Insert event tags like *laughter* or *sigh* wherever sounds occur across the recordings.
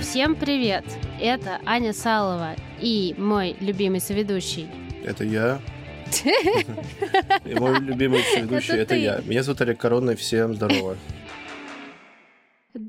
Всем привет! Это Аня Салова и мой любимый соведущий. Это я. *laughs* И мой любимый ведущий Это я. Меня зовут Олег Коронный, всем здорово.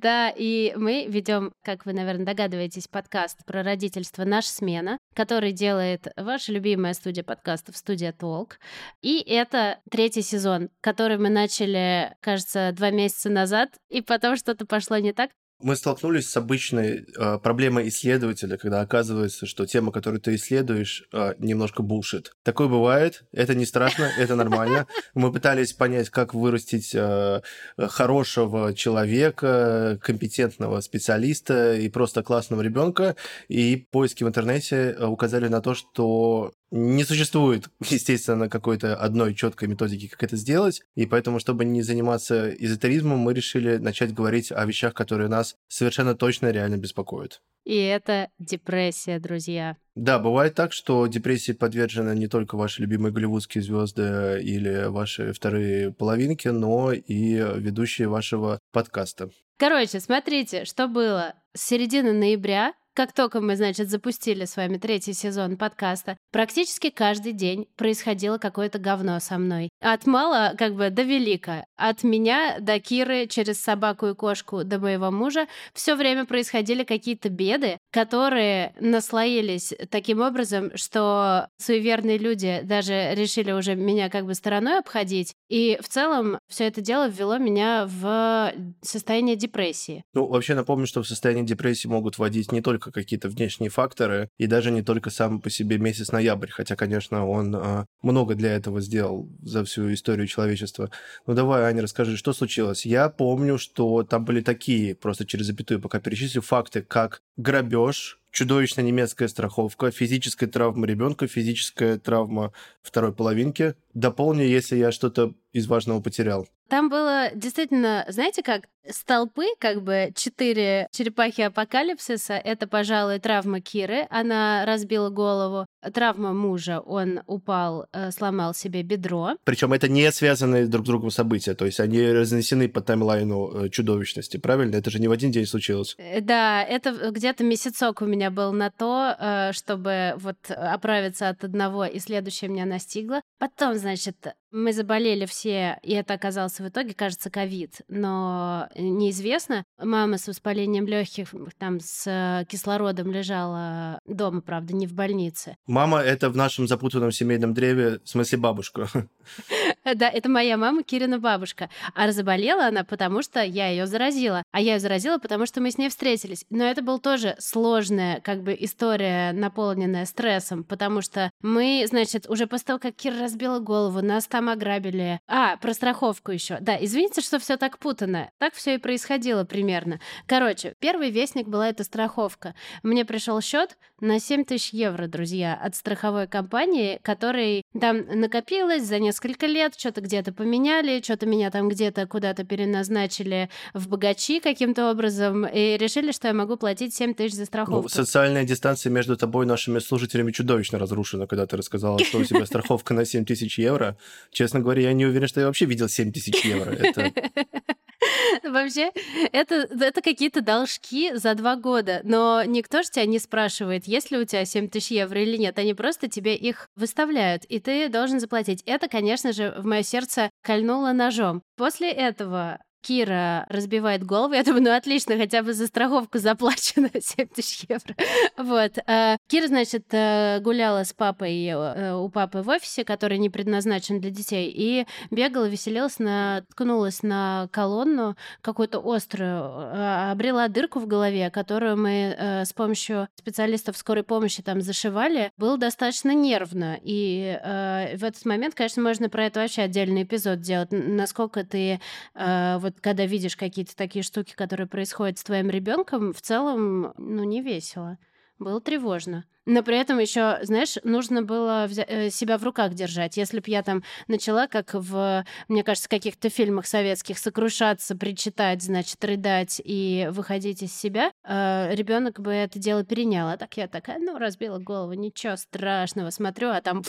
Да, и мы ведем, как вы, наверное, догадываетесь, подкаст про родительство «Наша смена», который делает ваша любимая студия подкастов «Студия Толк». И это третий сезон, который мы начали, кажется, два месяца назад, и потом что-то пошло не так. Мы столкнулись с обычной э, проблемой исследователя, когда оказывается, что тема, которую ты исследуешь, э, немножко булшит. Такое бывает, это не страшно, это нормально. Мы пытались понять, как вырастить э, хорошего человека, компетентного специалиста и просто классного ребенка. И поиски в интернете э, указали на то, что не существует, *laughs* естественно, какой-то одной четкой методики, как это сделать, и поэтому, чтобы не заниматься эзотеризмом, мы решили начать говорить о вещах, которые нас совершенно точно реально беспокоят. И это депрессия, друзья. Да, бывает так, что депрессии подвержены не только ваши любимые голливудские звезды или ваши вторые половинки, но и ведущие вашего подкаста. Короче, смотрите, что было. С середины ноября, как только мы, значит, запустили с вами третий сезон подкаста, практически каждый день происходило какое-то говно со мной. От мала, как бы, до велика. От меня до Киры, через собаку и кошку до моего мужа все время происходили какие-то беды, которые наслоились таким образом, что суеверные люди даже решили уже меня как бы стороной обходить. И в целом все это дело ввело меня в состояние депрессии. Ну, вообще напомню, что в состоянии депрессии могут вводить не только какие-то внешние факторы, и даже не только сам по себе месяц ноябрь, хотя, конечно, он а, много для этого сделал за всю историю человечества. Ну, давай, Аня, расскажи, что случилось? Я помню, что там были такие, просто через запятую пока перечислю, факты, как грабеж, чудовищная немецкая страховка, физическая травма ребенка, физическая травма второй половинки. Дополни, если я что-то из важного потерял. Там было действительно, знаете как, столпы, как бы четыре черепахи апокалипсиса. Это, пожалуй, травма Киры, она разбила голову. Травма мужа, он упал, э, сломал себе бедро. Причем это не связанные друг с другом события, то есть они разнесены по таймлайну э, чудовищности, правильно? Это же не в один день случилось. Э, Да, это где-то месяцок у меня был на то, чтобы вот оправиться от одного, и следующее меня настигло. Потом, значит, мы заболели все, и это оказался в итоге, кажется, ковид, но неизвестно. Мама с воспалением легких, там с э, кислородом лежала дома, правда, не в больнице. Мама — это в нашем запутанном семейном древе, в смысле бабушка. *laughs* *laughs* Да, это моя мама, Кирина бабушка. А заболела она, потому что я ее заразила. А я ее заразила, потому что мы с ней встретились. Но это был тоже сложная, как бы, история, наполненная стрессом, потому что мы, значит, уже после того, как Кира разбила голову, нас там ограбили. А, про страховку еще. Да, извините, что все так путано. Так все и происходило примерно. Короче, первый вестник была эта страховка. Мне пришел счет на 7 тысяч евро, друзья, от страховой компании, который там накопилось за несколько лет, что-то где-то поменяли, что-то меня там где-то куда-то переназначили в богачи каким-то образом, и решили, что я могу платить 7 тысяч за Ну, страховку. социальная дистанция между тобой и нашими слушателями чудовищно разрушена, когда ты рассказала, что у тебя *laughs* страховка на 7 тысяч евро. Честно говоря, я не уверен, что я вообще видел 7 тысяч евро. Это *laughs* Вообще, это, это какие-то должки за два года, но никто же тебя не спрашивает, есть ли у тебя 7 тысяч евро или нет. Они просто тебе их выставляют, и ты должен заплатить. Это, конечно же, в мое сердце кольнуло ножом. После этого Кира разбивает голову. Я думаю, ну отлично, хотя бы за страховку заплачено *laughs* 7 тысяч евро. Вот. а Кира, значит, э, гуляла с папой э, у папы в офисе, который не предназначен для детей, и бегала, веселилась, наткнулась на колонну какую-то острую, э, обрела дырку в голове, которую мы э, с помощью специалистов скорой помощи там зашивали. Было достаточно нервно. И э, в этот момент, конечно, можно про это вообще отдельный эпизод делать. Насколько ты э, вот когда видишь какие-то такие штуки, которые происходят с твоим ребенком, в целом, ну, не весело. было тревожно. Но при этом еще, знаешь, нужно было э, себя в руках держать. Если бы я там начала, как в, мне кажется, каких-то фильмах советских, сокрушаться, причитать, значит, рыдать и выходить из себя, э, ребенок бы это дело перенял. А так я такая, ну, разбила голову, ничего страшного, смотрю, а там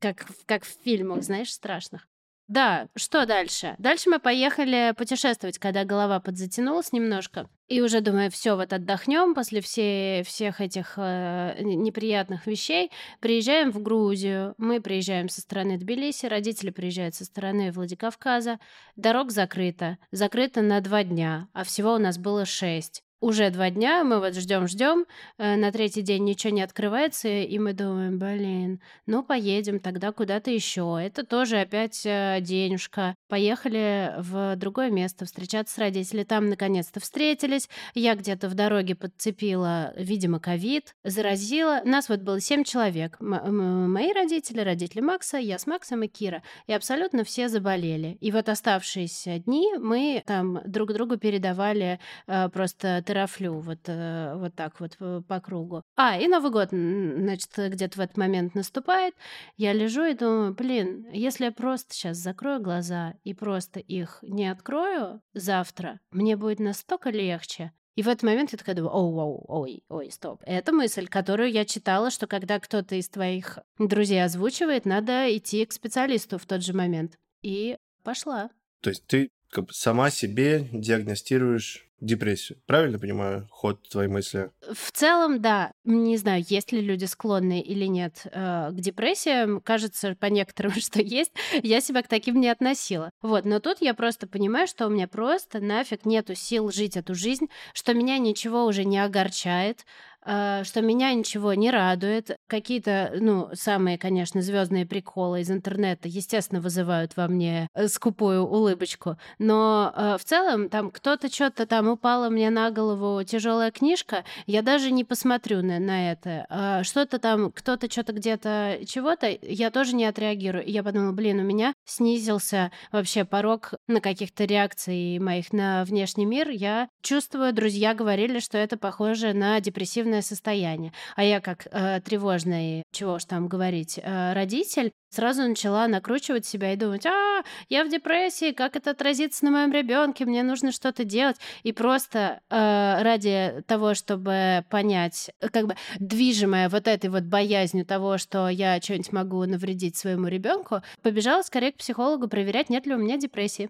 как, как в фильмах, знаешь, страшных. Да, что дальше? Дальше мы поехали путешествовать, когда голова подзатянулась немножко. И уже думаю, все, вот отдохнем после все, всех этих э, неприятных вещей. Приезжаем в Грузию. Мы приезжаем со стороны Тбилиси, родители приезжают со стороны Владикавказа. Дорог закрыта. Закрыта на два дня, а всего у нас было шесть уже два дня, мы вот ждем, ждем, э, на третий день ничего не открывается, и мы думаем, блин, ну поедем тогда куда-то еще. Это тоже опять э, денежка. Поехали в другое место встречаться с родителями. Там наконец-то встретились. Я где-то в дороге подцепила, видимо, ковид, заразила. Нас вот было семь человек. М- мои родители, родители Макса, я с Максом и Кира. И абсолютно все заболели. И вот оставшиеся дни мы там друг другу передавали э, просто терафлю вот, э, вот так вот по, по кругу. А, и Новый год, значит, где-то в этот момент наступает. Я лежу и думаю, блин, если я просто сейчас закрою глаза и просто их не открою завтра, мне будет настолько легче. И в этот момент я такая думаю, оу, оу, ой, ой, стоп. Это мысль, которую я читала, что когда кто-то из твоих друзей озвучивает, надо идти к специалисту в тот же момент. И пошла. То есть ты как бы сама себе диагностируешь депрессию. Правильно понимаю ход твоей мысли? В целом, да. Не знаю, есть ли люди склонны или нет э, к депрессиям. Кажется по некоторым, *laughs* что есть. Я себя к таким не относила. Вот, но тут я просто понимаю, что у меня просто нафиг нету сил жить эту жизнь, что меня ничего уже не огорчает, что меня ничего не радует. Какие-то, ну, самые, конечно, звездные приколы из интернета, естественно, вызывают во мне э, скупую улыбочку. Но э, в целом там кто-то что-то там упала мне на голову тяжелая книжка, я даже не посмотрю на, на это. А что-то там, кто-то что-то где-то чего-то, я тоже не отреагирую. Я подумала, блин, у меня снизился вообще порог на каких-то реакций моих на внешний мир. Я чувствую, друзья говорили, что это похоже на депрессивное депрессивное состояние. А я как э, тревожный, чего уж там говорить, э, родитель, сразу начала накручивать себя и думать, а, я в депрессии, как это отразится на моем ребенке, мне нужно что-то делать. И просто э, ради того, чтобы понять, как бы движимая вот этой вот боязнью того, что я что-нибудь могу навредить своему ребенку, побежала скорее к психологу проверять, нет ли у меня депрессии.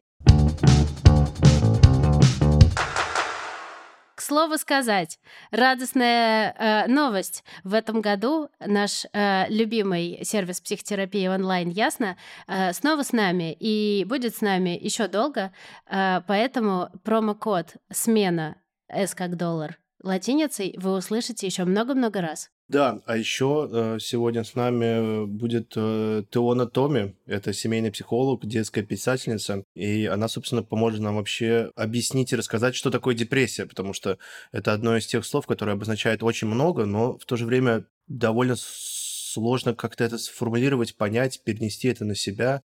Слову сказать, радостная э, новость. В этом году наш э, любимый сервис психотерапии онлайн Ясно э, снова с нами и будет с нами еще долго. Э, поэтому промокод смена S как доллар латиницей вы услышите еще много-много раз. Да, а еще э, сегодня с нами будет э, Теона Томи, это семейный психолог, детская писательница, и она, собственно, поможет нам вообще объяснить и рассказать, что такое депрессия, потому что это одно из тех слов, которое обозначает очень много, но в то же время довольно сложно как-то это сформулировать, понять, перенести это на себя.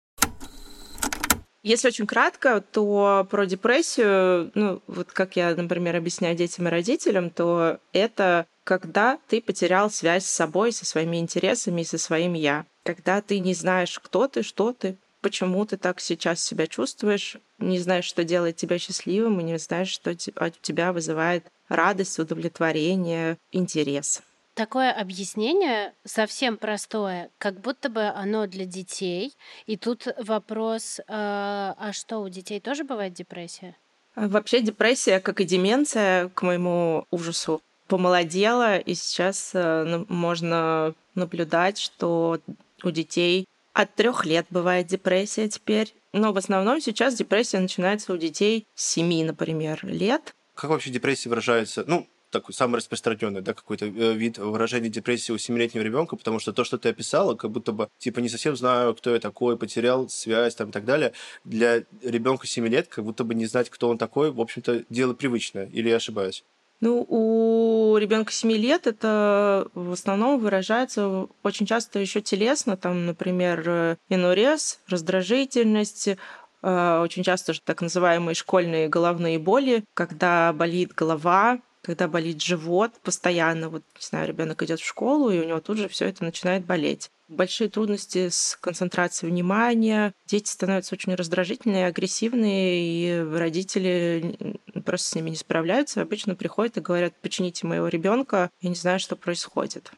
Если очень кратко, то про депрессию, ну, вот как я, например, объясняю детям и родителям, то это когда ты потерял связь с собой, со своими интересами и со своим «я». Когда ты не знаешь, кто ты, что ты, почему ты так сейчас себя чувствуешь, не знаешь, что делает тебя счастливым, и не знаешь, что у тебя вызывает радость, удовлетворение, интерес. Такое объяснение совсем простое, как будто бы оно для детей. И тут вопрос, э, а что, у детей тоже бывает депрессия? Вообще депрессия, как и деменция, к моему ужасу, помолодела, и сейчас э, можно наблюдать, что у детей от трех лет бывает депрессия теперь. Но в основном сейчас депрессия начинается у детей с 7, например, лет. Как вообще депрессия выражается? Ну, такой самый распространенный, да, какой-то э, вид выражения депрессии у семилетнего ребенка, потому что то, что ты описала, как будто бы, типа, не совсем знаю, кто я такой, потерял связь там и так далее. Для ребенка 7 лет, как будто бы не знать, кто он такой, в общем-то, дело привычное, или я ошибаюсь? Ну, у ребенка 7 лет это в основном выражается очень часто еще телесно, там, например, инурез, раздражительность, э, очень часто же так называемые школьные головные боли, когда болит голова, когда болит живот постоянно, вот, не знаю, ребенок идет в школу, и у него тут же все это начинает болеть. Большие трудности с концентрацией внимания, дети становятся очень раздражительные, агрессивные, и родители просто с ними не справляются, обычно приходят и говорят, почините моего ребенка, я не знаю, что происходит.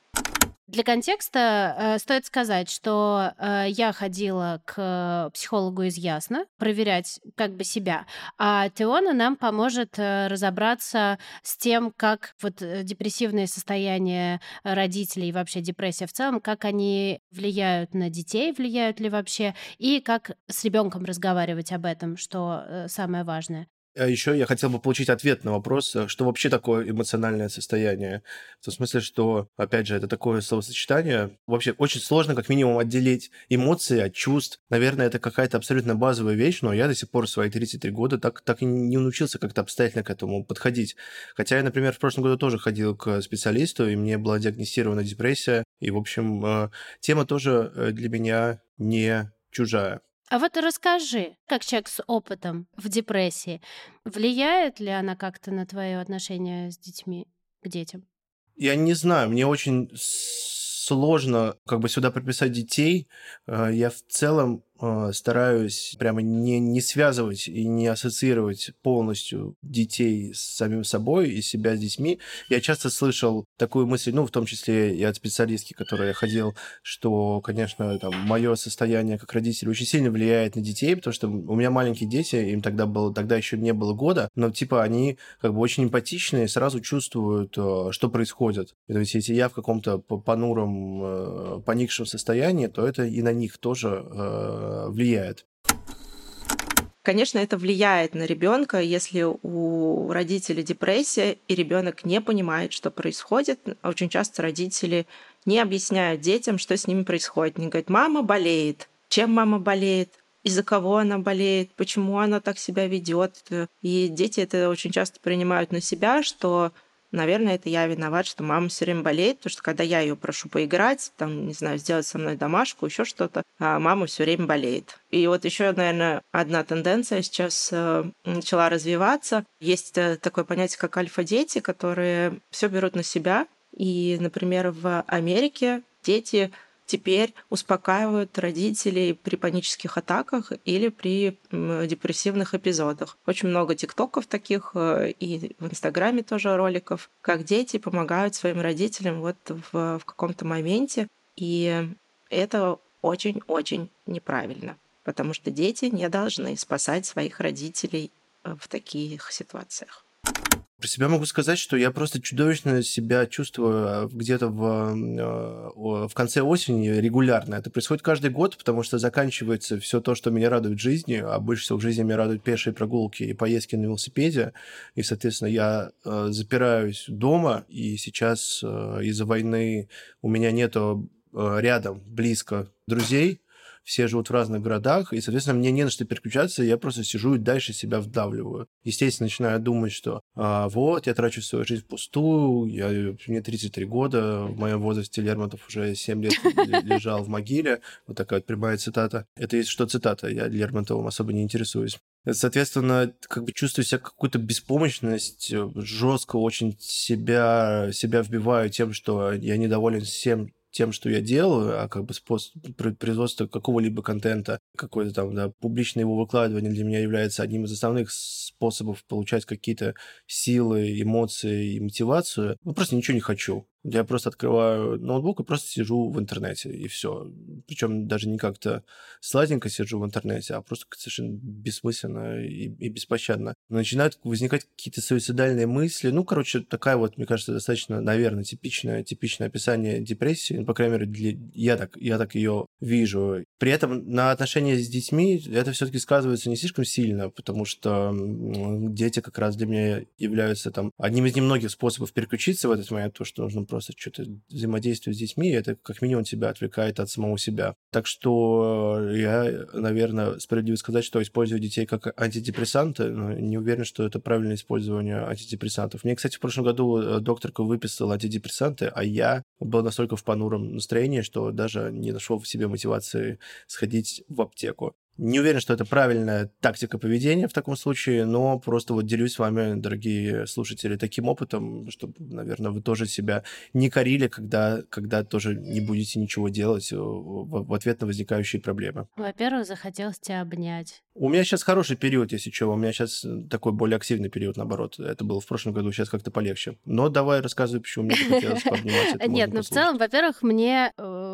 Для контекста э, стоит сказать, что э, я ходила к психологу из Ясно проверять как бы себя, а Теона нам поможет э, разобраться с тем, как вот э, депрессивные состояния родителей и вообще депрессия в целом, как они влияют на детей, влияют ли вообще, и как с ребенком разговаривать об этом, что э, самое важное. А еще я хотел бы получить ответ на вопрос, э, что вообще такое эмоциональное состояние. В том смысле, что, опять же, это такое словосочетание. Вообще очень сложно как минимум отделить эмоции от чувств. Наверное, это какая-то абсолютно базовая вещь, но я до сих пор в свои 33 года так, так и не научился как-то обстоятельно к этому подходить. Хотя я, например, в прошлом году тоже ходил к специалисту, и мне была диагностирована депрессия. И, в общем, э, тема тоже э, для меня не чужая. А вот расскажи, как человек с опытом в депрессии, влияет ли она как-то на твое отношение с детьми, к детям? Я не знаю, мне очень сложно как бы сюда прописать детей. Э, я в целом стараюсь прямо не, не связывать и не ассоциировать полностью детей с самим собой и себя с детьми. Я часто слышал такую мысль, ну, в том числе и от специалистки, которой я ходил, что, конечно, там, мое состояние как родитель очень сильно влияет на детей, потому что у меня маленькие дети, им тогда было, тогда еще не было года, но, типа, они как бы очень эмпатичные, сразу чувствуют, э, что происходит. То есть, если я в каком-то понуром, поникшем состоянии, то это и на них тоже Э, влияет? Конечно, это влияет на ребенка, если у родителей депрессия, и ребенок не понимает, что происходит. Очень часто родители не объясняют детям, что с ними происходит. Они говорят, мама болеет. Чем мама болеет? из-за кого она болеет, почему она так себя ведет. И дети это очень часто принимают на себя, что наверное, это я виноват, что мама все время болеет, потому что когда я ее прошу поиграть, там, не знаю, сделать со мной домашку, еще что-то, а мама все время болеет. И вот еще, наверное, одна тенденция сейчас э, начала развиваться. Есть э, такое понятие, как альфа-дети, которые все берут на себя. И, например, в Америке дети теперь успокаивают родителей при панических атаках или при депрессивных эпизодах. Очень много тиктоков таких э, и в Инстаграме тоже роликов, как дети помогают своим родителям вот в, в каком-то моменте. И это очень-очень неправильно, потому что дети не должны спасать своих родителей э, в таких ситуациях. Про себя могу сказать, что я просто чудовищно себя чувствую а, где-то в, э, в конце осени регулярно. Это происходит каждый год, потому что заканчивается все то, что меня радует в жизни, а больше всего в жизни меня радуют пешие прогулки и поездки на велосипеде. И, соответственно, я э, запираюсь дома, и сейчас э, из-за войны у меня нету рядом, близко друзей, все живут в разных городах, и, соответственно, мне не на что переключаться, я просто сижу и дальше себя вдавливаю. Естественно, начинаю думать, что а, вот, я трачу свою жизнь впустую, я, мне 33 года, в моем возрасте Лермонтов уже 7 лет лежал в могиле, вот такая вот прямая цитата. Это есть что цитата, я Лермонтовым особо не интересуюсь. Соответственно, как бы чувствую себя какую-то беспомощность, жестко очень себя, себя вбиваю тем, что я недоволен всем, тем, что я делаю, а как бы способ производства какого-либо контента, какое-то там, да, публичное его выкладывание для меня является одним из основных способов получать какие-то силы, эмоции и мотивацию. Ну, просто ничего не хочу. Я просто открываю ноутбук и просто сижу в интернете, и все. Причем даже не как-то сладенько сижу в интернете, а просто совершенно бессмысленно и, и беспощадно. Начинают возникать какие-то суицидальные мысли. Ну, короче, такая вот, мне кажется, достаточно, наверное, типичное, типичное описание депрессии. Ну, по крайней мере, для... я, так, я так ее вижу. При этом на отношения с детьми это все-таки сказывается не слишком сильно, потому что дети как раз для меня являются там одним из немногих способов переключиться в этот момент, то, что нужно просто что-то взаимодействие с детьми, это как минимум тебя отвлекает от самого себя. Так что я, наверное, справедливо сказать, что использую детей как антидепрессанты, но не уверен, что это правильное использование антидепрессантов. Мне, кстати, в прошлом году э, докторка выписала антидепрессанты, а я был настолько в понуром настроении, что даже не нашел в себе мотивации сходить в аптеку. Не уверен, что это правильная тактика поведения в таком случае, но просто вот делюсь с вами, дорогие слушатели, таким опытом, чтобы, наверное, вы тоже себя не корили, когда, когда тоже не будете ничего делать э, в, в ответ на возникающие проблемы. Во-первых, захотелось тебя обнять. У меня сейчас хороший период, если что. У меня сейчас такой более активный период, наоборот. Это было в прошлом году, сейчас как-то полегче. Но давай рассказывай, почему мне *laughs* хотелось пообнимать. Это Нет, ну в целом, во-первых, мне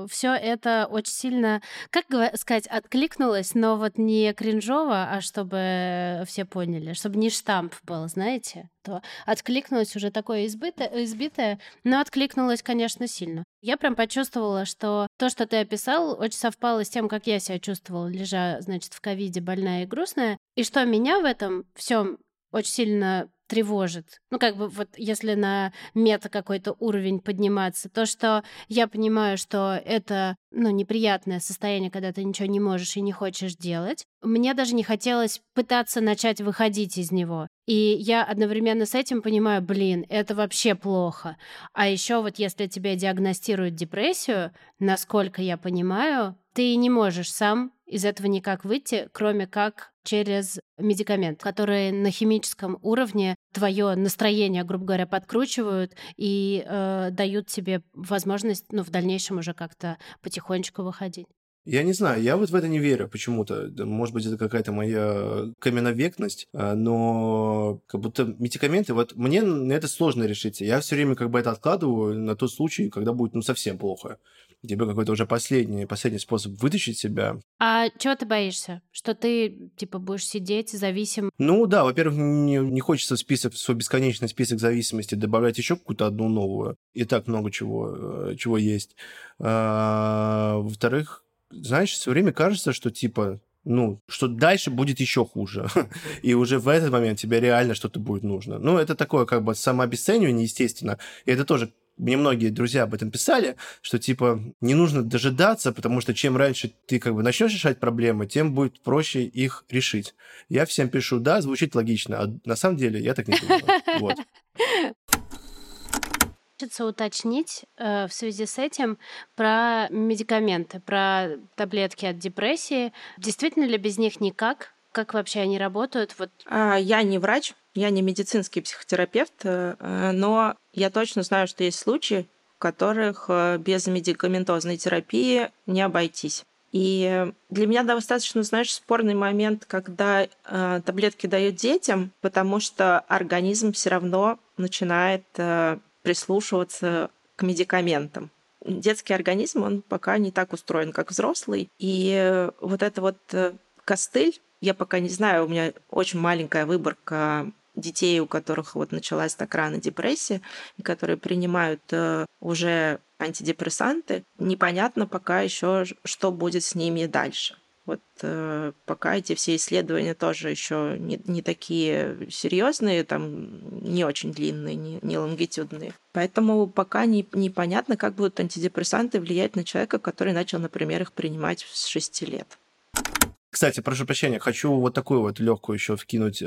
все это очень сильно, как сказать, откликнулось, но вот не кринжово, а чтобы все поняли, чтобы не штамп был, знаете, то откликнулось уже такое избитое, избитое, но откликнулось, конечно, сильно. Я прям почувствовала, что то, что ты описал, очень совпало с тем, как я себя чувствовала, лежа, значит, в ковиде больная и грустная, и что меня в этом всем очень сильно тревожит. Ну, как бы вот если на мета какой-то уровень подниматься, то, что я понимаю, что это, ну, неприятное состояние, когда ты ничего не можешь и не хочешь делать. Мне даже не хотелось пытаться начать выходить из него. И я одновременно с этим понимаю, блин, это вообще плохо. А еще вот если тебе диагностируют депрессию, насколько я понимаю, ты не можешь сам из этого никак выйти, кроме как через медикамент, которые на химическом уровне твое настроение, грубо говоря, подкручивают и э, дают тебе возможность, ну, в дальнейшем уже как-то потихонечку выходить. Я не знаю, я вот в это не верю почему-то. Может быть, это какая-то моя каменовекность, а, но как будто медикаменты, вот мне на это сложно решиться. Я все время как бы это откладываю на тот случай, когда будет ну совсем плохо. Тебе какой-то уже последний, последний способ вытащить себя. А чего ты боишься? Что ты, типа, будешь сидеть зависим? Ну да, во-первых, не, не хочется в список, в свой бесконечный список зависимости добавлять еще какую-то одну новую. И так много чего, э, чего есть. А, во-вторых, знаешь, все время кажется, что типа, ну, что дальше будет еще хуже. *laughs* И уже в этот момент тебе реально что-то будет нужно. Ну, это такое как бы самообесценивание, естественно. И это тоже мне многие друзья об этом писали, что типа не нужно дожидаться, потому что чем раньше ты как бы начнешь решать проблемы, тем будет проще их решить. Я всем пишу, да, звучит логично, а на самом деле я так не думаю. *laughs* Вот. Хочется уточнить э, в связи с этим про медикаменты, про таблетки от депрессии. Действительно ли без них никак? Как вообще они работают? Вот А, Я не врач, я не медицинский психотерапевт, э, но я точно знаю, что есть случаи, в которых э, без медикаментозной терапии не обойтись. И для меня достаточно, знаешь, спорный момент, когда э, таблетки дают детям, потому что организм все равно начинает э, прислушиваться к медикаментам. Детский организм, он пока не так устроен, как взрослый. И вот это вот э, костыль, я пока не знаю, у меня очень маленькая выборка детей, у которых вот началась так рано депрессия, и которые принимают э, уже антидепрессанты, непонятно пока еще, что будет с ними дальше. Вот э, пока эти все исследования тоже еще не, не такие серьезные, там не очень длинные, не, не лонгитюдные. Поэтому пока не, непонятно, как будут антидепрессанты влиять на человека, который начал, например, их принимать с 6 лет. Кстати, прошу прощения, хочу вот такую вот легкую еще вкинуть э,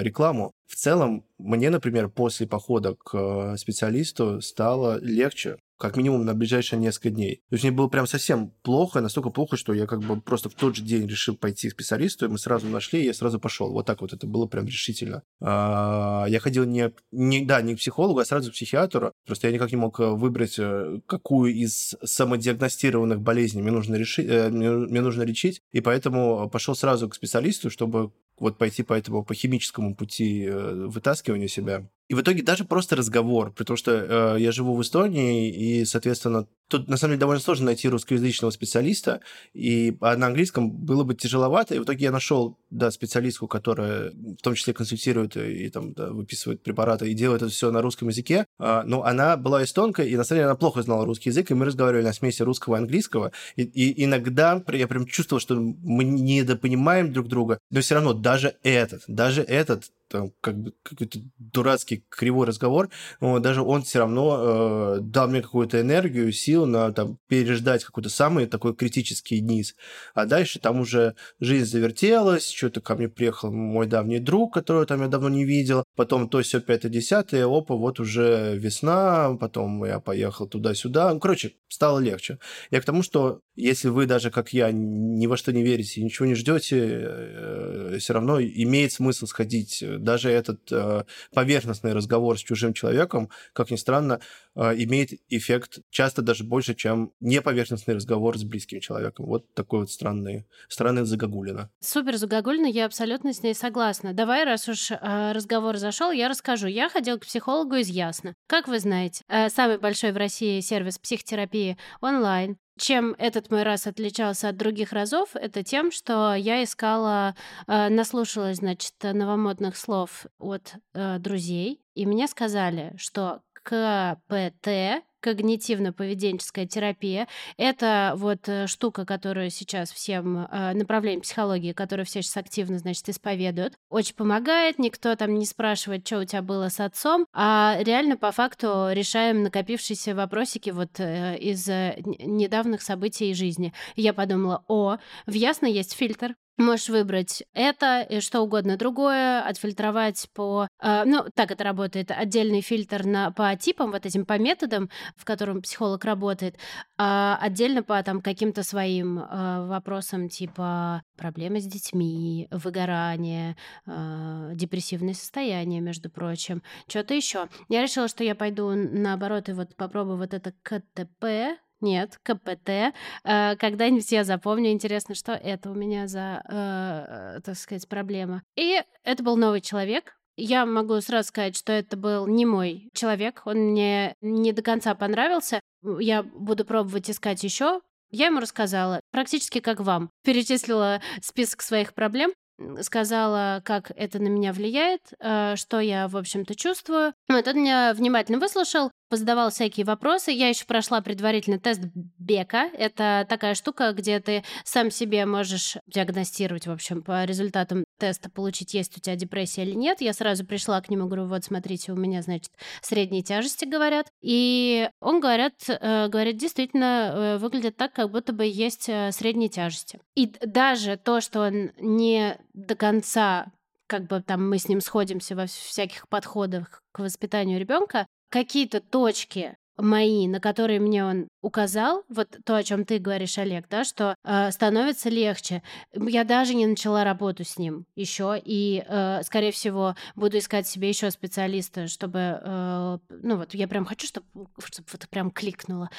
рекламу. В целом, мне, например, после похода к э, специалисту стало легче, как минимум на ближайшие несколько дней. То есть мне было прям совсем плохо, настолько плохо, что я как бы просто в тот же день решил пойти к специалисту, и мы сразу нашли, и я сразу пошел. Вот так вот это было прям решительно. А, я ходил не, не, да, не к психологу, а сразу к психиатру. Просто я никак не мог выбрать, э, какую из самодиагностированных болезней мне нужно, решить, э, мне, нужно лечить, и поэтому пошел сразу к специалисту, чтобы вот пойти по этому по химическому пути э, вытаскивания себя. И в итоге даже просто разговор, потому что э, я живу в Эстонии, и, соответственно, тут на самом деле довольно сложно найти русскоязычного специалиста, и а на английском было бы тяжеловато, и в итоге я нашел, да, специалистку, которая в том числе консультирует и, и там да, выписывает препараты и делает это все на русском языке, а, но она была эстонкой, и на самом деле она плохо знала русский язык, и мы разговаривали на смеси русского и английского, и, и иногда я прям чувствовал, что мы недопонимаем друг друга, но все равно даже этот, даже этот там, как бы какой-то дурацкий кривой разговор, но даже он все равно э, дал мне какую-то энергию, силу на там, переждать какой-то самый такой критический низ. А дальше там уже жизнь завертелась, что-то ко мне приехал мой давний друг, которого там я давно не видел, потом то все пятое, десятое, опа, вот уже весна, потом я поехал туда-сюда. Ну, короче, стало легче. Я к тому, что если вы даже, как я, ни во что не верите, ничего не ждете, э, все равно имеет смысл сходить. Даже этот э, поверхностный разговор с чужим человеком, как ни странно, э, имеет эффект часто даже больше, чем неповерхностный разговор с близким человеком. Вот такой вот странный, странный загогулина. Супер загогулина, я абсолютно с ней согласна. Давай, раз уж разговор зашел, я расскажу. Я ходила к психологу из Ясно. Как вы знаете, самый большой в России сервис психотерапии онлайн. Чем этот мой раз отличался от других разов, это тем, что я искала, э, наслушалась, значит, новомодных слов от э, друзей, и мне сказали, что КПТ когнитивно-поведенческая терапия. Это вот э, штука, которую сейчас всем э, направлением психологии, которую все сейчас активно, значит, исповедуют. Очень помогает, никто там не спрашивает, что у тебя было с отцом, а реально по факту решаем накопившиеся вопросики вот э, из недавних событий жизни. Я подумала, о, в Ясно есть фильтр, Можешь выбрать это и что угодно другое, отфильтровать по... Э, ну, так это работает. Отдельный фильтр на, по типам, вот этим по методам, в котором психолог работает, а отдельно по там каким-то своим э, вопросам, типа проблемы с детьми, выгорание, э, депрессивное состояние, между прочим, что-то еще. Я решила, что я пойду наоборот и вот попробую вот это КТП, нет, КПТ. Э, когда-нибудь я запомню. Интересно, что это у меня за, э, так сказать, проблема. И это был новый человек. Я могу сразу сказать, что это был не мой человек. Он мне не до конца понравился. Я буду пробовать искать еще. Я ему рассказала, практически как вам. Перечислила список своих проблем сказала, как это на меня влияет, э, что я, в общем-то, чувствую. Вот он меня внимательно выслушал, позадавал всякие вопросы. Я еще прошла предварительный тест Бека. Это такая штука, где ты сам себе можешь диагностировать, в общем, по результатам теста получить, есть у тебя депрессия или нет. Я сразу пришла к нему, говорю, вот, смотрите, у меня, значит, средние тяжести, говорят. И он, говорят, э, говорит, действительно, э, выглядит так, как будто бы есть э, средние тяжести. И даже то, что он не до конца как бы там мы с ним сходимся во всяких подходах к воспитанию ребенка, какие-то точки мои, на которые мне он указал, вот то, о чем ты говоришь, Олег, да, что э, становится легче. Я даже не начала работу с ним еще, и, э, скорее всего, буду искать себе еще специалиста, чтобы, э, ну вот, я прям хочу, чтобы, чтобы вот прям кликнуло.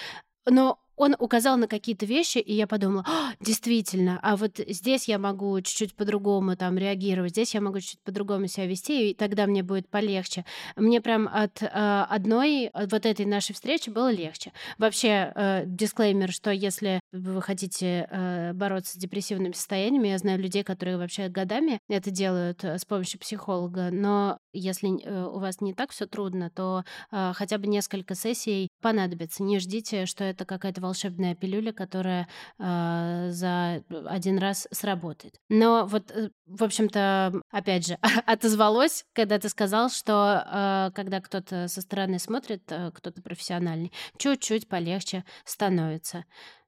Но он указал на какие-то вещи, и я подумала, «А, действительно, а вот здесь я могу чуть-чуть по-другому там реагировать, здесь я могу чуть-чуть по-другому себя вести, и тогда мне будет полегче. Мне прям от э, одной от вот этой нашей встречи было легче. Вообще, э, дисклеймер, что если вы хотите э, бороться с депрессивными состояниями, я знаю людей, которые вообще годами это делают э, с помощью психолога, но если э, у вас не так все трудно, то э, хотя бы несколько сессий понадобится. Не ждите, что это какая-то волшебная пилюля, которая э, за один раз сработает. Но вот, э, в общем-то, опять же, *laughs* отозвалось, когда ты сказал, что э, когда кто-то со стороны смотрит, э, кто-то профессиональный, чуть-чуть полегче становится.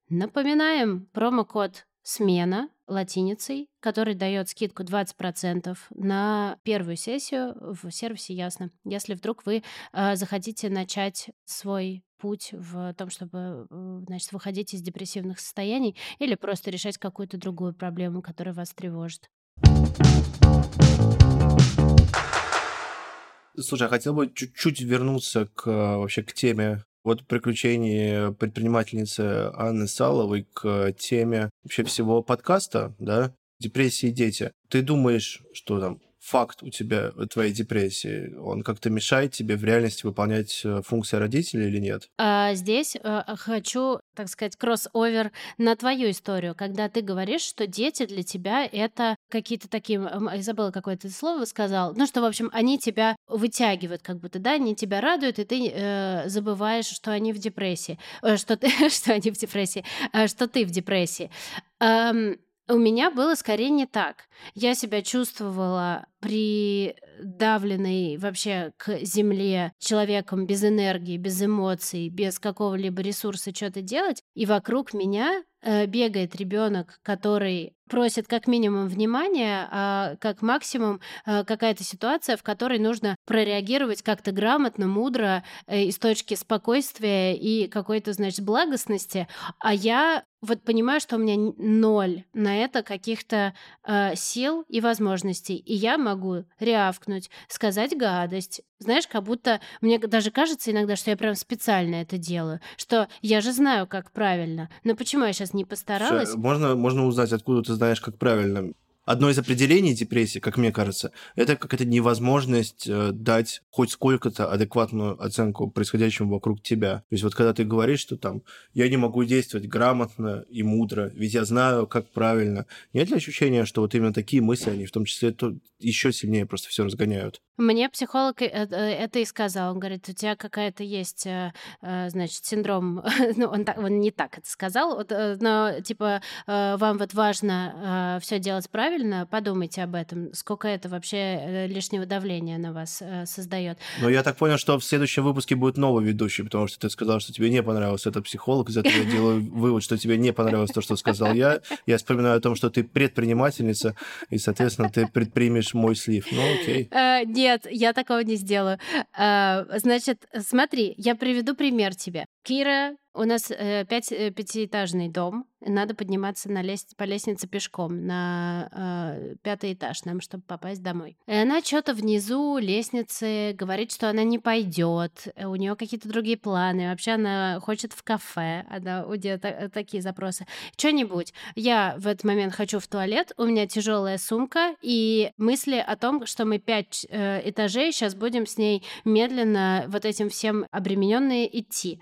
Напоминаем промокод смена латиницей, который дает скидку 20% на первую сессию в сервисе Ясно. Если вдруг вы э, захотите начать свой путь в том, чтобы э, значит, выходить из депрессивных состояний или просто решать какую-то другую проблему, которая вас тревожит. Слушай, я хотел бы чуть-чуть вернуться к вообще к теме вот приключения предпринимательницы Анны Саловой к теме вообще всего подкаста, да, депрессии дети. Ты думаешь, что там факт у тебя, твоей депрессии, он как-то мешает тебе в реальности выполнять э, функции родителя или нет? А, здесь а, хочу, так сказать, кросс-овер на твою историю, когда ты говоришь, что дети для тебя это какие-то такие, я забыла какое-то слово сказал, ну что, в общем, они тебя вытягивают, как будто, да, они тебя радуют, и ты э, забываешь, что они в депрессии, э, что ты, *laughs* что они в депрессии, э, что ты в депрессии. Эм, у меня было скорее не так. Я себя чувствовала придавленной вообще к земле человеком без энергии, без эмоций, без какого-либо ресурса что-то делать. И вокруг меня э, бегает ребенок, который просит как минимум внимания, а как максимум э, какая-то ситуация, в которой нужно прореагировать как-то грамотно, мудро, э, из точки спокойствия и какой-то, значит, благостности. А я вот понимаю, что у меня ноль на это каких-то э, сил и возможностей. И я могу рявкнуть, сказать гадость. Знаешь, как будто мне даже кажется иногда, что я прям специально это делаю, что я же знаю, как правильно. Но почему я сейчас не постаралась? Слушай, Можно, можно узнать, откуда ты знаешь, как правильно. Одно из определений депрессии, как мне кажется, это какая-то невозможность э, дать хоть сколько-то адекватную оценку происходящему вокруг тебя. То есть вот когда ты говоришь, что там я не могу действовать грамотно и мудро, ведь я знаю, как правильно. Нет ли ощущения, что вот именно такие мысли, они в том числе то еще сильнее просто все разгоняют? Мне психолог э, э, это и сказал. Он говорит, у тебя какая-то есть, значит, синдром... *laughs* ну, он, так, он не так это сказал, но, типа, вам вот важно все делать правильно, подумайте об этом, сколько это вообще лишнего давления на вас создает. Но я так понял, что в следующем выпуске будет новый ведущий, потому что ты сказал, что тебе не понравился этот психолог, из этого я делаю вывод, что тебе не понравилось то, что сказал я. Я вспоминаю о том, что ты предпринимательница, и, соответственно, ты предпримешь мой слив. Ну, окей. Нет, я такого не сделаю. Значит, смотри, я приведу пример тебе. Кира у нас э, пять, э, пятиэтажный дом. Надо подниматься на лест... по лестнице пешком на э, пятый этаж нам, чтобы попасть домой. И она что-то внизу лестницы говорит, что она не пойдет. У нее какие-то другие планы. Вообще она хочет в кафе. Она, у нее та- такие запросы. Что-нибудь. Я в этот момент хочу в туалет. У меня тяжелая сумка и мысли о том, что мы пять э, этажей сейчас будем с ней медленно вот этим всем обремененные идти.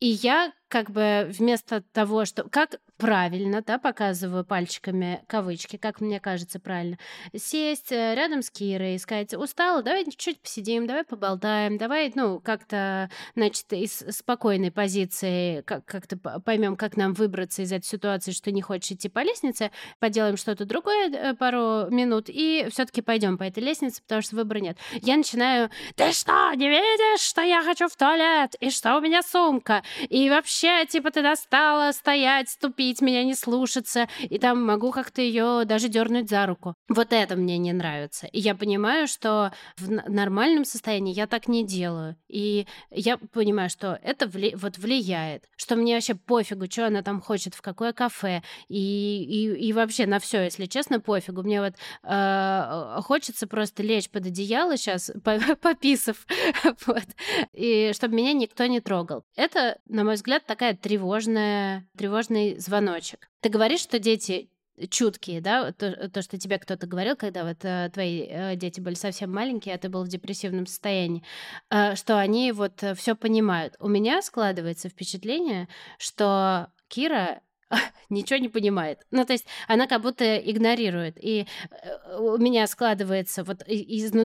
И я как бы вместо того, что... Как правильно, да, показываю пальчиками кавычки, как мне кажется правильно, сесть э, рядом с Кирой и сказать, устала, давай чуть посидим, давай поболтаем, давай, ну, как-то, значит, из спокойной позиции как- как-то поймем, как нам выбраться из этой ситуации, что не хочешь идти по лестнице, поделаем что-то другое э, пару минут и все-таки пойдем по этой лестнице, потому что выбора нет. Я начинаю, ты что, не видишь, что я хочу в туалет, и что у меня сумка, и вообще, типа, ты достала стоять, ступить, меня не слушаться, и там могу как-то ее даже дернуть за руку. Вот это мне не нравится. И я понимаю, что в нормальном состоянии я так не делаю. И я понимаю, что это вли вот влияет, что мне вообще пофигу, что она там хочет, в какое кафе, и, и, и вообще на все, если честно, пофигу. Мне вот э, хочется просто лечь под одеяло сейчас, *laughs* пописав, *laughs* вот, и чтобы меня никто не трогал. Это, на мой взгляд, такая тревожная, тревожный звоночек. Ты говоришь, что дети чуткие, да, то, то, что тебе кто-то говорил, когда вот э, твои э, дети были совсем маленькие, а ты был в депрессивном состоянии, э, что они вот э, все понимают. У меня складывается впечатление, что Кира *laughs* ничего не понимает. Ну, то есть она как будто игнорирует. И э, у меня складывается вот изнутри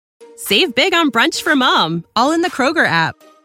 Save big on brunch for mom, all in the Kroger app.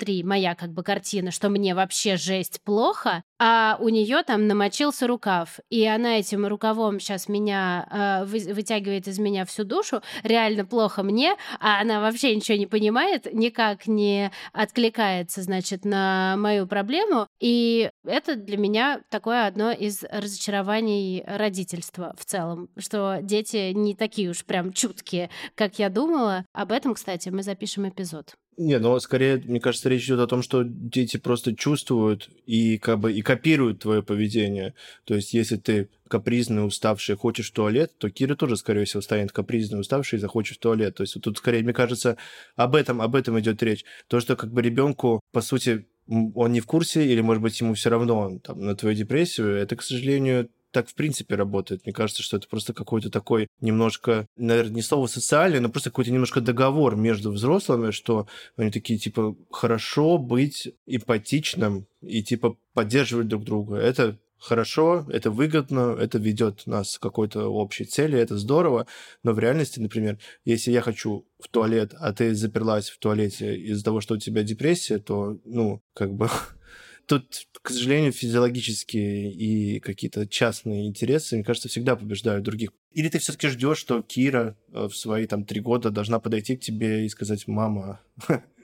Внутри моя как бы картина, что мне вообще жесть плохо, а у нее там намочился рукав, и она этим рукавом сейчас меня э, вы, вытягивает из меня всю душу, реально плохо мне, а она вообще ничего не понимает, никак не откликается, значит, на мою проблему, и это для меня такое одно из разочарований родительства в целом, что дети не такие уж прям чуткие, как я думала. Об этом, кстати, мы запишем эпизод. Не, но скорее, мне кажется, речь идет о том, что дети просто чувствуют и как бы и копируют твое поведение. То есть, если ты капризный, уставший, хочешь в туалет, то Кира тоже, скорее всего, станет капризный, уставший и захочет в туалет. То есть, вот тут скорее, мне кажется, об этом, об этом идет речь. То, что как бы ребенку, по сути, он не в курсе, или, может быть, ему все равно там, на твою депрессию, это, к сожалению, так в принципе работает. Мне кажется, что это просто какой-то такой немножко, наверное, не слово социальный, но просто какой-то немножко договор между взрослыми, что они такие, типа, хорошо быть эмпатичным и, типа, поддерживать друг друга. Это хорошо, это выгодно, это ведет нас к какой-то общей цели, это здорово, но в реальности, например, если я хочу в туалет, а ты заперлась в туалете из-за того, что у тебя депрессия, то, ну, как бы *laughs* тут, к сожалению, физиологические и какие-то частные интересы, мне кажется, всегда побеждают других. Или ты все-таки ждешь, что Кира э, в свои там три года должна подойти к тебе и сказать, мама, *laughs*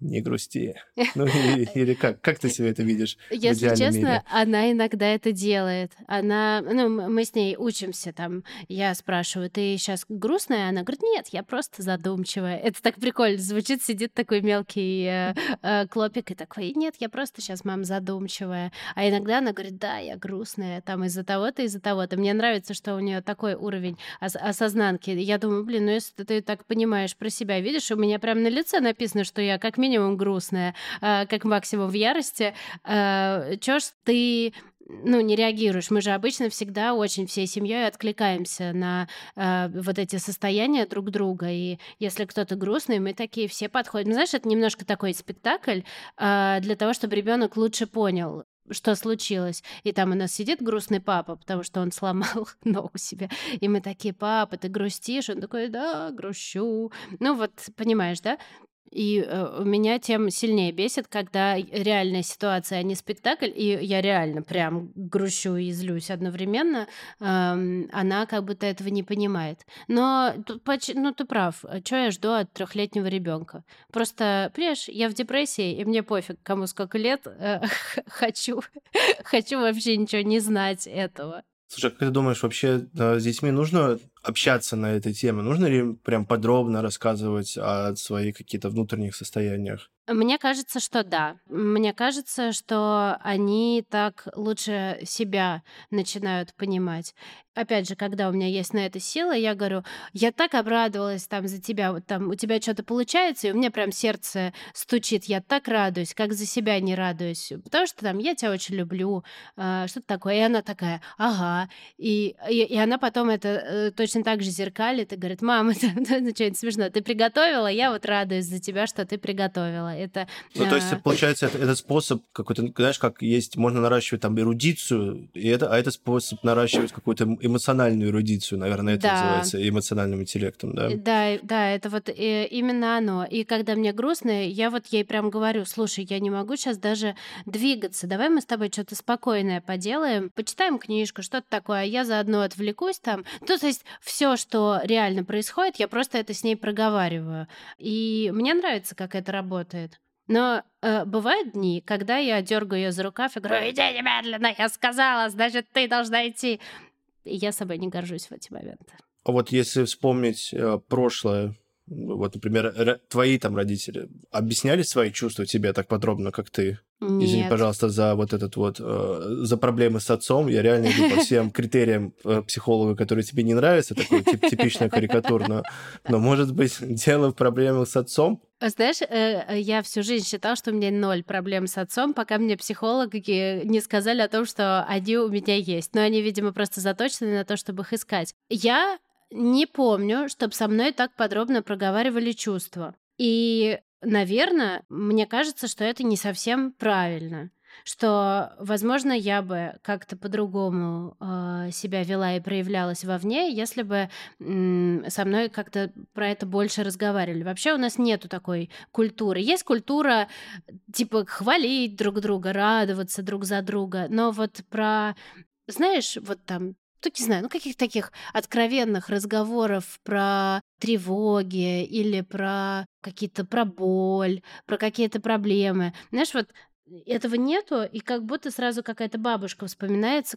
не грусти. *laughs* Ну, или, или как? Как ты себе это видишь? Если честно, мире? она иногда это делает. Она, ну, мы с ней учимся там. Я спрашиваю, ты сейчас грустная? Она говорит, нет, я просто задумчивая. Это так прикольно звучит, сидит такой мелкий э, э, клопик и такой, нет, я просто сейчас, мам, задумчивая. А иногда она говорит, да, я грустная, там из-за того-то, из-за того-то. Мне нравится, что у нее такой уровень ос- осознанки. Я думаю, блин, ну если ты так понимаешь про себя, видишь, у меня прям на лице написано, что я как минимум грустная, э, как максимум в ярости. Э, Чё ж ты ну, не реагируешь. Мы же обычно всегда очень всей семьей откликаемся на э, вот эти состояния друг друга. И если кто-то грустный, мы такие все подходим. Знаешь, это немножко такой спектакль э, для того, чтобы ребенок лучше понял, что случилось. И там у нас сидит грустный папа, потому что он сломал *laughs* ногу себе. И мы такие, папа, ты грустишь? Он такой, да, грущу. Ну вот, понимаешь, да? И э, меня тем сильнее бесит, когда реальная ситуация, а не спектакль, и я реально прям грущу и злюсь одновременно, э, она как будто этого не понимает. Но ну, ты прав, что я жду от трехлетнего ребенка? Просто, понимаешь, я в депрессии, и мне пофиг, кому сколько лет, э, *laughs* хочу, *laughs* хочу вообще ничего не знать этого. Слушай, а как ты думаешь, вообще с детьми нужно общаться на этой теме? Нужно ли прям подробно рассказывать о своих каких-то внутренних состояниях? Мне кажется, что да. Мне кажется, что они так лучше себя начинают понимать. Опять же, когда у меня есть на это сила, я говорю, я так обрадовалась там за тебя, вот там у тебя что-то получается, и у меня прям сердце стучит, я так радуюсь, как за себя не радуюсь, потому что там я тебя очень люблю, э, что-то такое. И она такая, ага. И, и, и она потом это э, точно так же зеркалит и говорит, мама, *laughs* это, это что-нибудь смешно, ты приготовила, я вот радуюсь за тебя, что ты приготовила. Это, ну, то есть, а, получается, это, этот способ какой-то, знаешь, как есть, можно наращивать там эрудицию, и это, а это способ наращивать какую-то эмоциональную эрудицию, наверное, это да. называется эмоциональным интеллектом, да? Да, да, это вот э, именно оно. И когда мне грустно, я вот ей прям говорю, слушай, я не могу сейчас даже двигаться, давай мы с тобой что-то спокойное поделаем, почитаем книжку, что-то такое, а я заодно отвлекусь там. Ну, то есть все, что реально происходит, я просто это с ней проговариваю. И мне нравится, как это работает. Но э, бывают дни, когда я дергаю ее за рукав и говорю, иди немедленно, я сказала, значит, ты должна идти. И я собой не горжусь в эти моменты. А вот если вспомнить э, прошлое, вот, например, твои там родители объясняли свои чувства тебе так подробно, как ты? Нет. Извини, пожалуйста, за вот этот вот, э, за проблемы с отцом. Я реально иду по всем *laughs* критериям э, психолога, которые тебе не нравятся, такой тип, типичная карикатура, но, может быть, *laughs* дело в проблемах с отцом? Знаешь, э, я всю жизнь считала, что у меня ноль проблем с отцом, пока мне психологи не сказали о том, что они у меня есть. Но они, видимо, просто заточены на то, чтобы их искать. Я не помню, чтобы со мной так подробно проговаривали чувства. И, наверное, мне кажется, что это не совсем правильно что, возможно, я бы как-то по-другому э, себя вела и проявлялась вовне, если бы э, со мной как-то про это больше разговаривали. Вообще у нас нету такой культуры. Есть культура типа хвалить друг друга, радоваться друг за друга, но вот про знаешь, вот там ну, не знаю, ну, каких-то таких откровенных разговоров про тревоги или про какие-то про боль, про какие-то проблемы. Знаешь, вот этого нету, и как будто сразу какая-то бабушка вспоминается,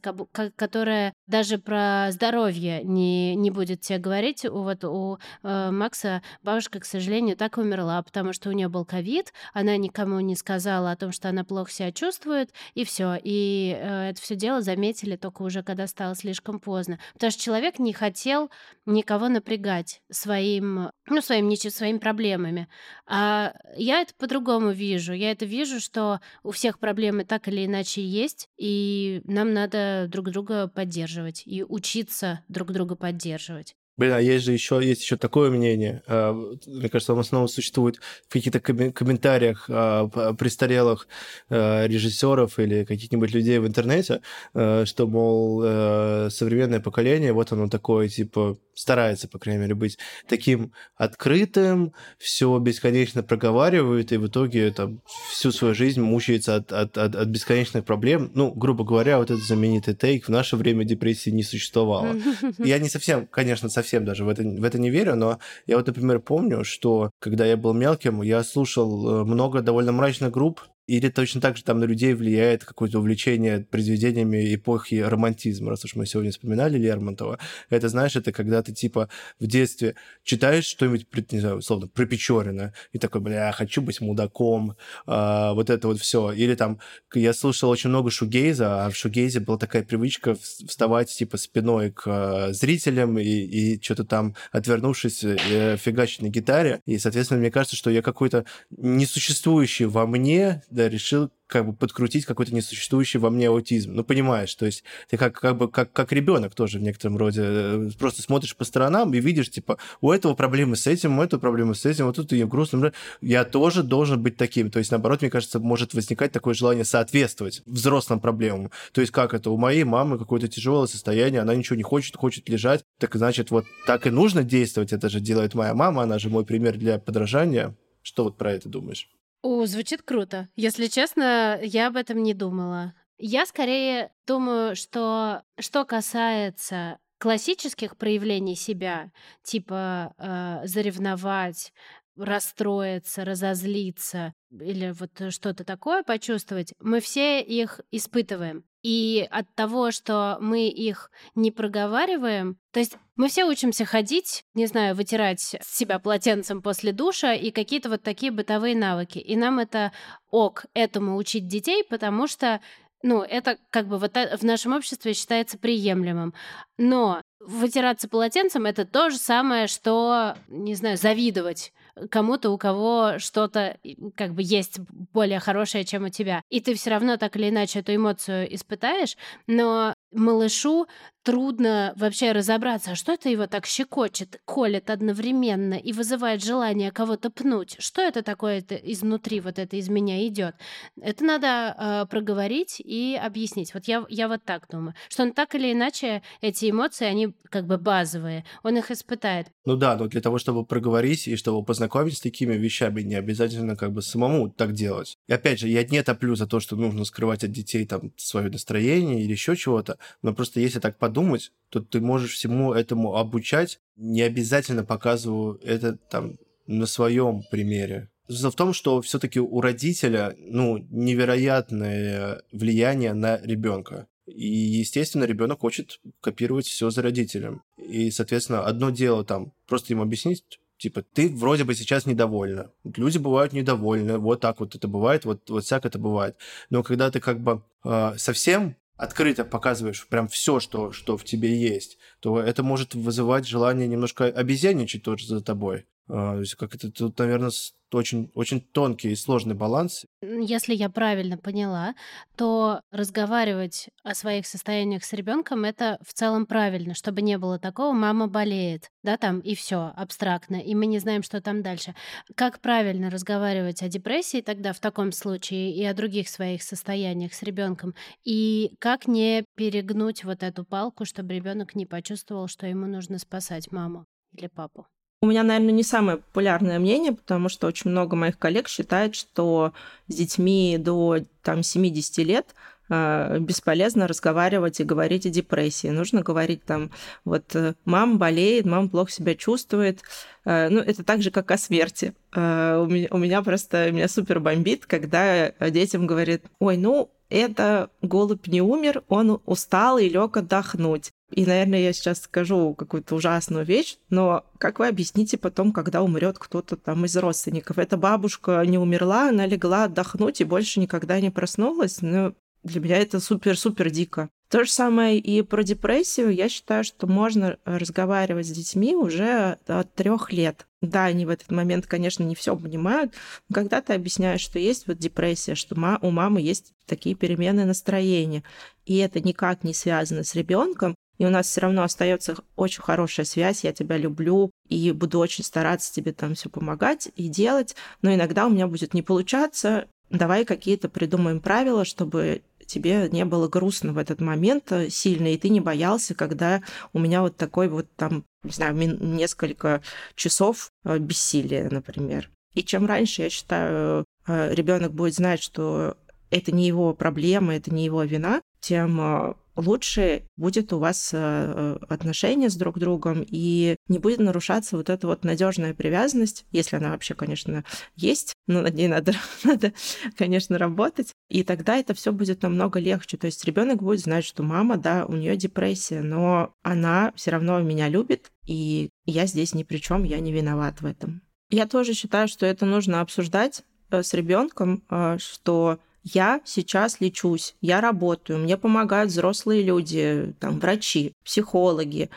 которая даже про здоровье не, не будет тебе говорить. Вот у э, Макса бабушка, к сожалению, так умерла, потому что у нее был ковид, она никому не сказала о том, что она плохо себя чувствует, и все. И э, это все дело заметили только уже, когда стало слишком поздно. Потому что человек не хотел никого напрягать своим, ну, своим, своими проблемами. А я это по-другому вижу. Я это вижу, что у всех проблемы так или иначе есть, и нам надо друг друга поддерживать и учиться друг друга поддерживать. Блин, а есть же еще есть еще такое мнение. а, Мне кажется, оно снова существует в каких-то коммен- комментариях а, престарелых а, режиссеров или каких-нибудь людей в интернете, что, мол, э, современное поколение, вот оно такое, типа, старается, по крайней мере, быть таким открытым, все бесконечно проговаривает, и в итоге там всю свою жизнь мучается от, от, от, от бесконечных проблем. Ну, грубо говоря, вот этот знаменитый тейк в наше время депрессии не существовало. Я не совсем, конечно, совсем даже в это, в это не верю, но я вот, например, помню, что когда я был мелким, я слушал э, много довольно мрачных групп, или точно так же там на людей влияет какое-то увлечение произведениями эпохи романтизма, раз уж мы сегодня вспоминали Лермонтова. Это, знаешь, это когда ты, типа, в детстве читаешь что-нибудь, не знаю, условно, про Печорина, и такой, бля, хочу быть мудаком, а, вот это вот все. Или там, я слушал очень много шугейза, а в шугейзе была такая привычка вс- вставать, типа, спиной к а, зрителям и, и что-то там, отвернувшись, э, фигачить на гитаре. И, соответственно, мне кажется, что я какой-то несуществующий во мне, решил как бы подкрутить какой-то несуществующий во мне аутизм. Ну, понимаешь, то есть ты как, как бы как, как ребенок тоже в некотором роде э, просто смотришь по сторонам и видишь, типа, у этого проблемы с этим, у этого проблемы с этим, вот тут и грустно. Я тоже должен быть таким. То есть, наоборот, мне кажется, может возникать такое желание соответствовать взрослым проблемам. То есть, как это? У моей мамы какое-то тяжелое состояние, она ничего не хочет, хочет лежать. Так значит, вот так и нужно действовать. Это же делает моя мама, она же мой пример для подражания. Что вот про это думаешь? О, звучит круто. Если честно, я об этом не думала. Я скорее думаю, что что касается классических проявлений себя, типа э, заревновать, расстроиться, разозлиться или вот что-то такое почувствовать, мы все их испытываем. И от того, что мы их не проговариваем, то есть мы все учимся ходить, не знаю, вытирать себя полотенцем после душа и какие-то вот такие бытовые навыки. И нам это ок, этому учить детей, потому что ну, это как бы вот в нашем обществе считается приемлемым. Но вытираться полотенцем это то же самое, что, не знаю, завидовать кому-то, у кого что-то как бы есть более хорошее, чем у тебя. И ты все равно так или иначе эту эмоцию испытаешь, но малышу трудно вообще разобраться, а что это его так щекочет, колет одновременно и вызывает желание кого-то пнуть. Что это такое это изнутри, вот это из меня идет? Это надо э, проговорить и объяснить. Вот я, я вот так думаю, что он так или иначе, эти эмоции, они как бы базовые, он их испытает. Ну да, но для того, чтобы проговорить и чтобы познакомить с такими вещами, не обязательно как бы самому так делать. И опять же, я не топлю за то, что нужно скрывать от детей там свое настроение или еще чего-то, но просто если так подумать, то ты можешь всему этому обучать, не обязательно показываю это там на своем примере. Дело в том, что все-таки у родителя ну, невероятное влияние на ребенка. И, естественно, ребенок хочет копировать все за родителем. И, соответственно, одно дело там просто ему объяснить, типа, ты вроде бы сейчас недовольна. Люди бывают недовольны, вот так вот это бывает, вот, вот всяк это бывает. Но когда ты как бы э, совсем открыто показываешь прям все, что, что в тебе есть, то это может вызывать желание немножко обезьяничать тоже за тобой. Есть как это тут, наверное, очень, очень тонкий и сложный баланс. Если я правильно поняла, то разговаривать о своих состояниях с ребенком это в целом правильно, чтобы не было такого, мама болеет, да, там и все абстрактно, и мы не знаем, что там дальше. Как правильно разговаривать о депрессии тогда в таком случае и о других своих состояниях с ребенком, и как не перегнуть вот эту палку, чтобы ребенок не почувствовал, что ему нужно спасать маму или папу? У меня, наверное, не самое популярное мнение, потому что очень много моих коллег считает, что с детьми до там, 70 лет э, бесполезно разговаривать и говорить о депрессии. Нужно говорить там, вот э, мама болеет, мама плохо себя чувствует. Э, ну, это так же, как о смерти. У, меня, у меня просто, меня супер бомбит, когда детям говорят, ой, ну, это голубь не умер, он устал и лег отдохнуть. И, наверное, я сейчас скажу какую-то ужасную вещь, но как вы объясните потом, когда умрет кто-то там из родственников? Эта бабушка не умерла, она легла отдохнуть и больше никогда не проснулась. Ну, для меня это супер-супер дико. То же самое и про депрессию. Я считаю, что можно разговаривать с детьми уже от трех лет. Да, они в этот момент, конечно, не все понимают, но когда ты объясняешь, что есть вот депрессия, что у мамы есть такие перемены настроения, и это никак не связано с ребенком, и у нас все равно остается очень хорошая связь, я тебя люблю, и буду очень стараться тебе там все помогать и делать, но иногда у меня будет не получаться, давай какие-то придумаем правила, чтобы тебе не было грустно в этот момент э, сильно, и ты не боялся, когда у меня вот такой вот там, не знаю, несколько часов э, бессилия, например. И чем раньше, я считаю, э, ребенок будет знать, что это не его проблема, это не его вина, тем лучше будет у вас э, отношения с друг другом, и не будет нарушаться вот эта вот надежная привязанность, если она вообще, конечно, есть, но над ней надо, *laughs* надо конечно, работать. И тогда это все будет намного легче. То есть ребенок будет знать, что мама, да, у нее депрессия, но она все равно меня любит, и я здесь ни при чем, я не виноват в этом. Я тоже считаю, что это нужно обсуждать э, с ребенком, э, что я сейчас лечусь, я работаю, мне помогают взрослые люди, там, врачи, психологи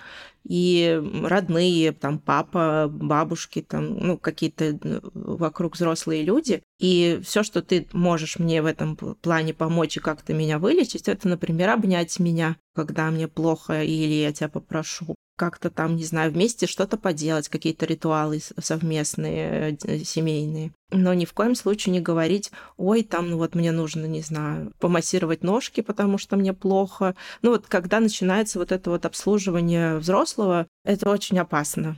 и родные, там, папа, бабушки, там, ну, какие-то э, вокруг взрослые люди. И все, что ты можешь мне в этом плане помочь и как-то меня вылечить, это, например, обнять меня, когда мне плохо, или я тебя попрошу как-то там, не знаю, вместе что-то поделать, какие-то ритуалы совместные, э, семейные. Но ни в коем случае не говорить, ой, там, ну вот мне нужно, не знаю, помассировать ножки, потому что мне плохо. Ну вот когда начинается вот это вот обслуживание взрослого, это очень опасно.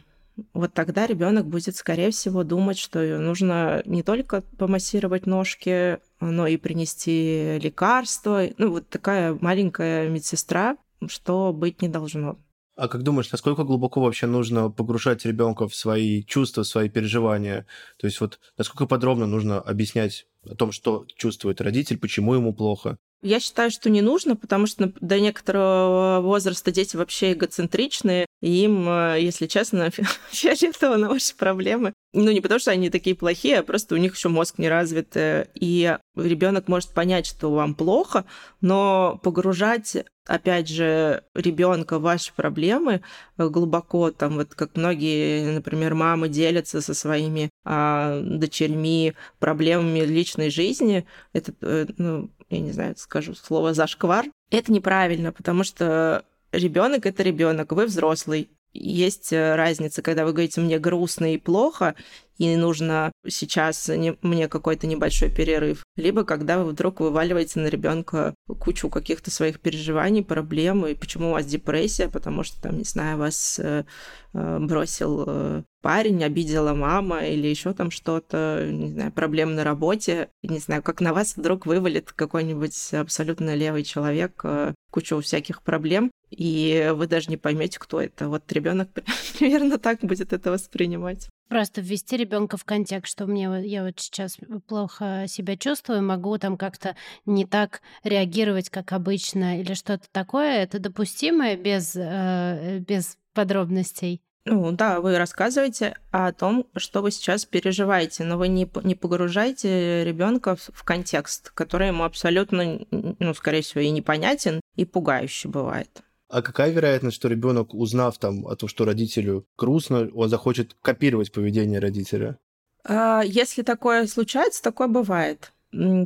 Вот тогда ребенок будет, скорее всего, думать, что нужно не только помассировать ножки, но и принести лекарства. Ну, вот такая маленькая медсестра, что быть не должно. А как думаешь, насколько глубоко вообще нужно погружать ребенка в свои чувства, в свои переживания? То есть вот насколько подробно нужно объяснять о том, что чувствует родитель, почему ему плохо? Я считаю, что не нужно, потому что до некоторого возраста дети вообще эгоцентричные, и им, э, если честно, *laughs* фиолетово на ваши проблемы. Ну, не потому что они такие плохие, а просто у них еще мозг не развит. Э, и ребенок может понять, что вам плохо, но погружать опять же, ребенка в ваши проблемы э, глубоко, там вот как многие, например, мамы делятся со своими а, дочерьми проблемами личной жизни, это, ну, я не знаю, скажу слово зашквар, это неправильно, потому что ребенок это ребенок, вы взрослый. Есть э, разница, когда вы говорите мне грустно и плохо, и нужно сейчас не, мне какой-то небольшой перерыв, либо когда вы вдруг вываливаете на ребенка кучу каких-то своих переживаний, проблем, и почему у вас депрессия, потому что там, не знаю, вас э, э, бросил э, парень, обидела мама или еще там что-то, не знаю, проблем на работе, не знаю, как на вас вдруг вывалит какой-нибудь абсолютно левый человек э, кучу всяких проблем, и вы даже не поймете, кто это. Вот ребенок *laughs* примерно так будет это воспринимать. Просто ввести ребенка в контекст, что мне я вот сейчас плохо себя чувствую, могу там как-то не так реагировать, как обычно, или что-то такое. Это допустимо без, э, без подробностей? Ну да, вы рассказываете о том, что вы сейчас переживаете, но вы не, не погружаете ребенка в, в контекст, который ему абсолютно, ну, скорее всего, и непонятен, и пугающий бывает. А какая вероятность, что ребенок, узнав там о том, что родителю грустно, он захочет копировать поведение родителя? А, если такое случается, такое бывает.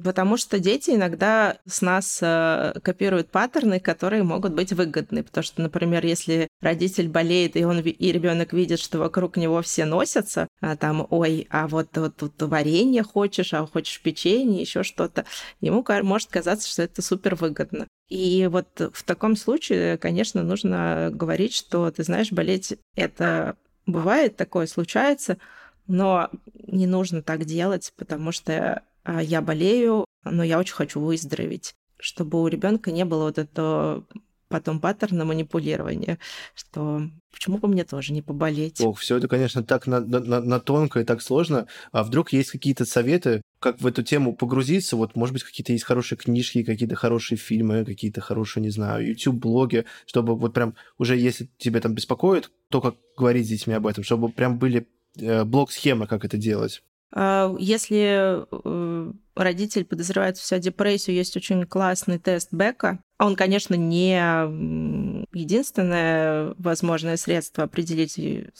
Потому что дети иногда с нас э, копируют паттерны, которые могут быть выгодны. Потому что, например, если родитель болеет, и, он, и ребенок видит, что вокруг него все носятся, а там, ой, а вот, вот тут варенье хочешь, а хочешь печенье, еще что-то, ему может казаться, что это супер выгодно. И вот в таком случае, конечно, нужно говорить, что, ты знаешь, болеть это бывает, такое случается, но не нужно так делать, потому что я болею, но я очень хочу выздороветь, чтобы у ребенка не было вот этого потом паттерна манипулирования, что почему бы мне тоже не поболеть? Ох, все это, конечно, так на, на, на тонко и так сложно. А вдруг есть какие-то советы, как в эту тему погрузиться? Вот, может быть, какие-то есть хорошие книжки, какие-то хорошие фильмы, какие-то хорошие, не знаю, YouTube-блоги, чтобы вот прям уже, если тебе там беспокоит, то, как говорить с детьми об этом, чтобы прям были э, блок-схемы, как это делать. А, если э, родитель подозревает в себя депрессию, есть очень классный тест Бека. Он, конечно, не единственное возможное средство определить.